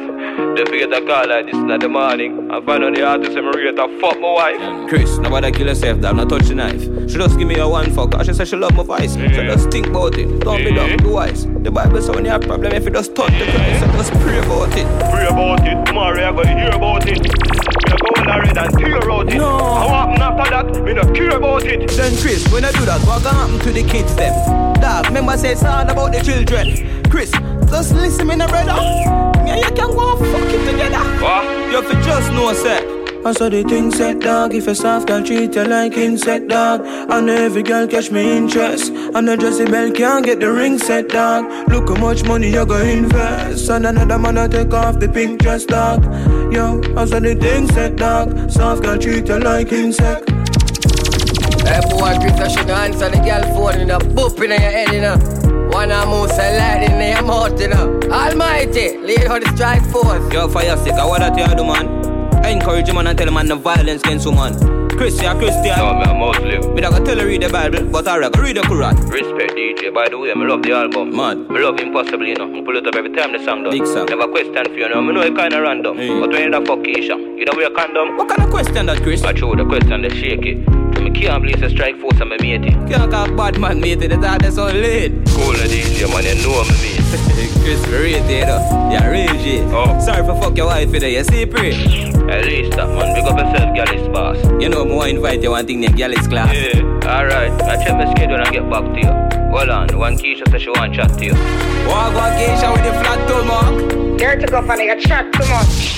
They forget a call like this in the morning. I find out the artist and rate a fuck my wife. Chris, nobody kill yourself, damn, not touch the knife. She just give me a one fuck, and she say she love my voice. So just think about it, don't be dumb, be wise. The Bible say when you have problem, if you just touch the Christ, so just pray about it. Pray about it, tomorrow I gonna hear about it. Me go in the red and tear out it. No. What happen after that? Me no care about it. Then Chris, when I do that, what gonna happen to the kids them? Dog, remember say it's all about the children. Chris, just listen me, no brother. Me and you can go fuck it together. What? You have to just know, sir. I saw the thing set dog. If a soft girl treat you like insect dog. And every girl catch me interest. And the Jezebel can't get the ring set dog. Look how much money you go invest. And another man I take off the pink dress dog. Yo, I saw the thing set dog. Soft girl treat you like insect. Hey boy, Chris, I should answer the girl phone in the boop in your head, you know. One of moose and light in your mouth, you know. Almighty, lead how the strike force. Yo, fire stick, what that you do, man? I encourage you, man, and tell him man no violence against woman. Christian, Christian. No, me a Muslim. Me not gonna tell her read the Bible, but I read read the Quran. Respect DJ, by the way, me love the album. Man. Me love Impossible, you know. Me pull it up every time the song done. Big song. Never question for you, know. Me know it kinda random. But when you da fuck Keisha, you know wear a condom. What kind of question that, Chris? I true, the question, they shake it. Me can't believe the strike force and me mate it. Can't call bad man mate, that's how that's so late. Cool DJ, man, you know me mate. Chris, we rate it, though. Yeah, rage it. Oh. Sorry for fuck your wife, there. You see, pray. At least that, man. Big up yourself, girl, is boss. You know, me want invite you one thing named Gallus class. Yeah, alright. I check my schedule and get back to you. Hold on, one Keisha says she want chat to you. Walk on Keisha with the flat toe mark. Dare to go for nigga chat too much.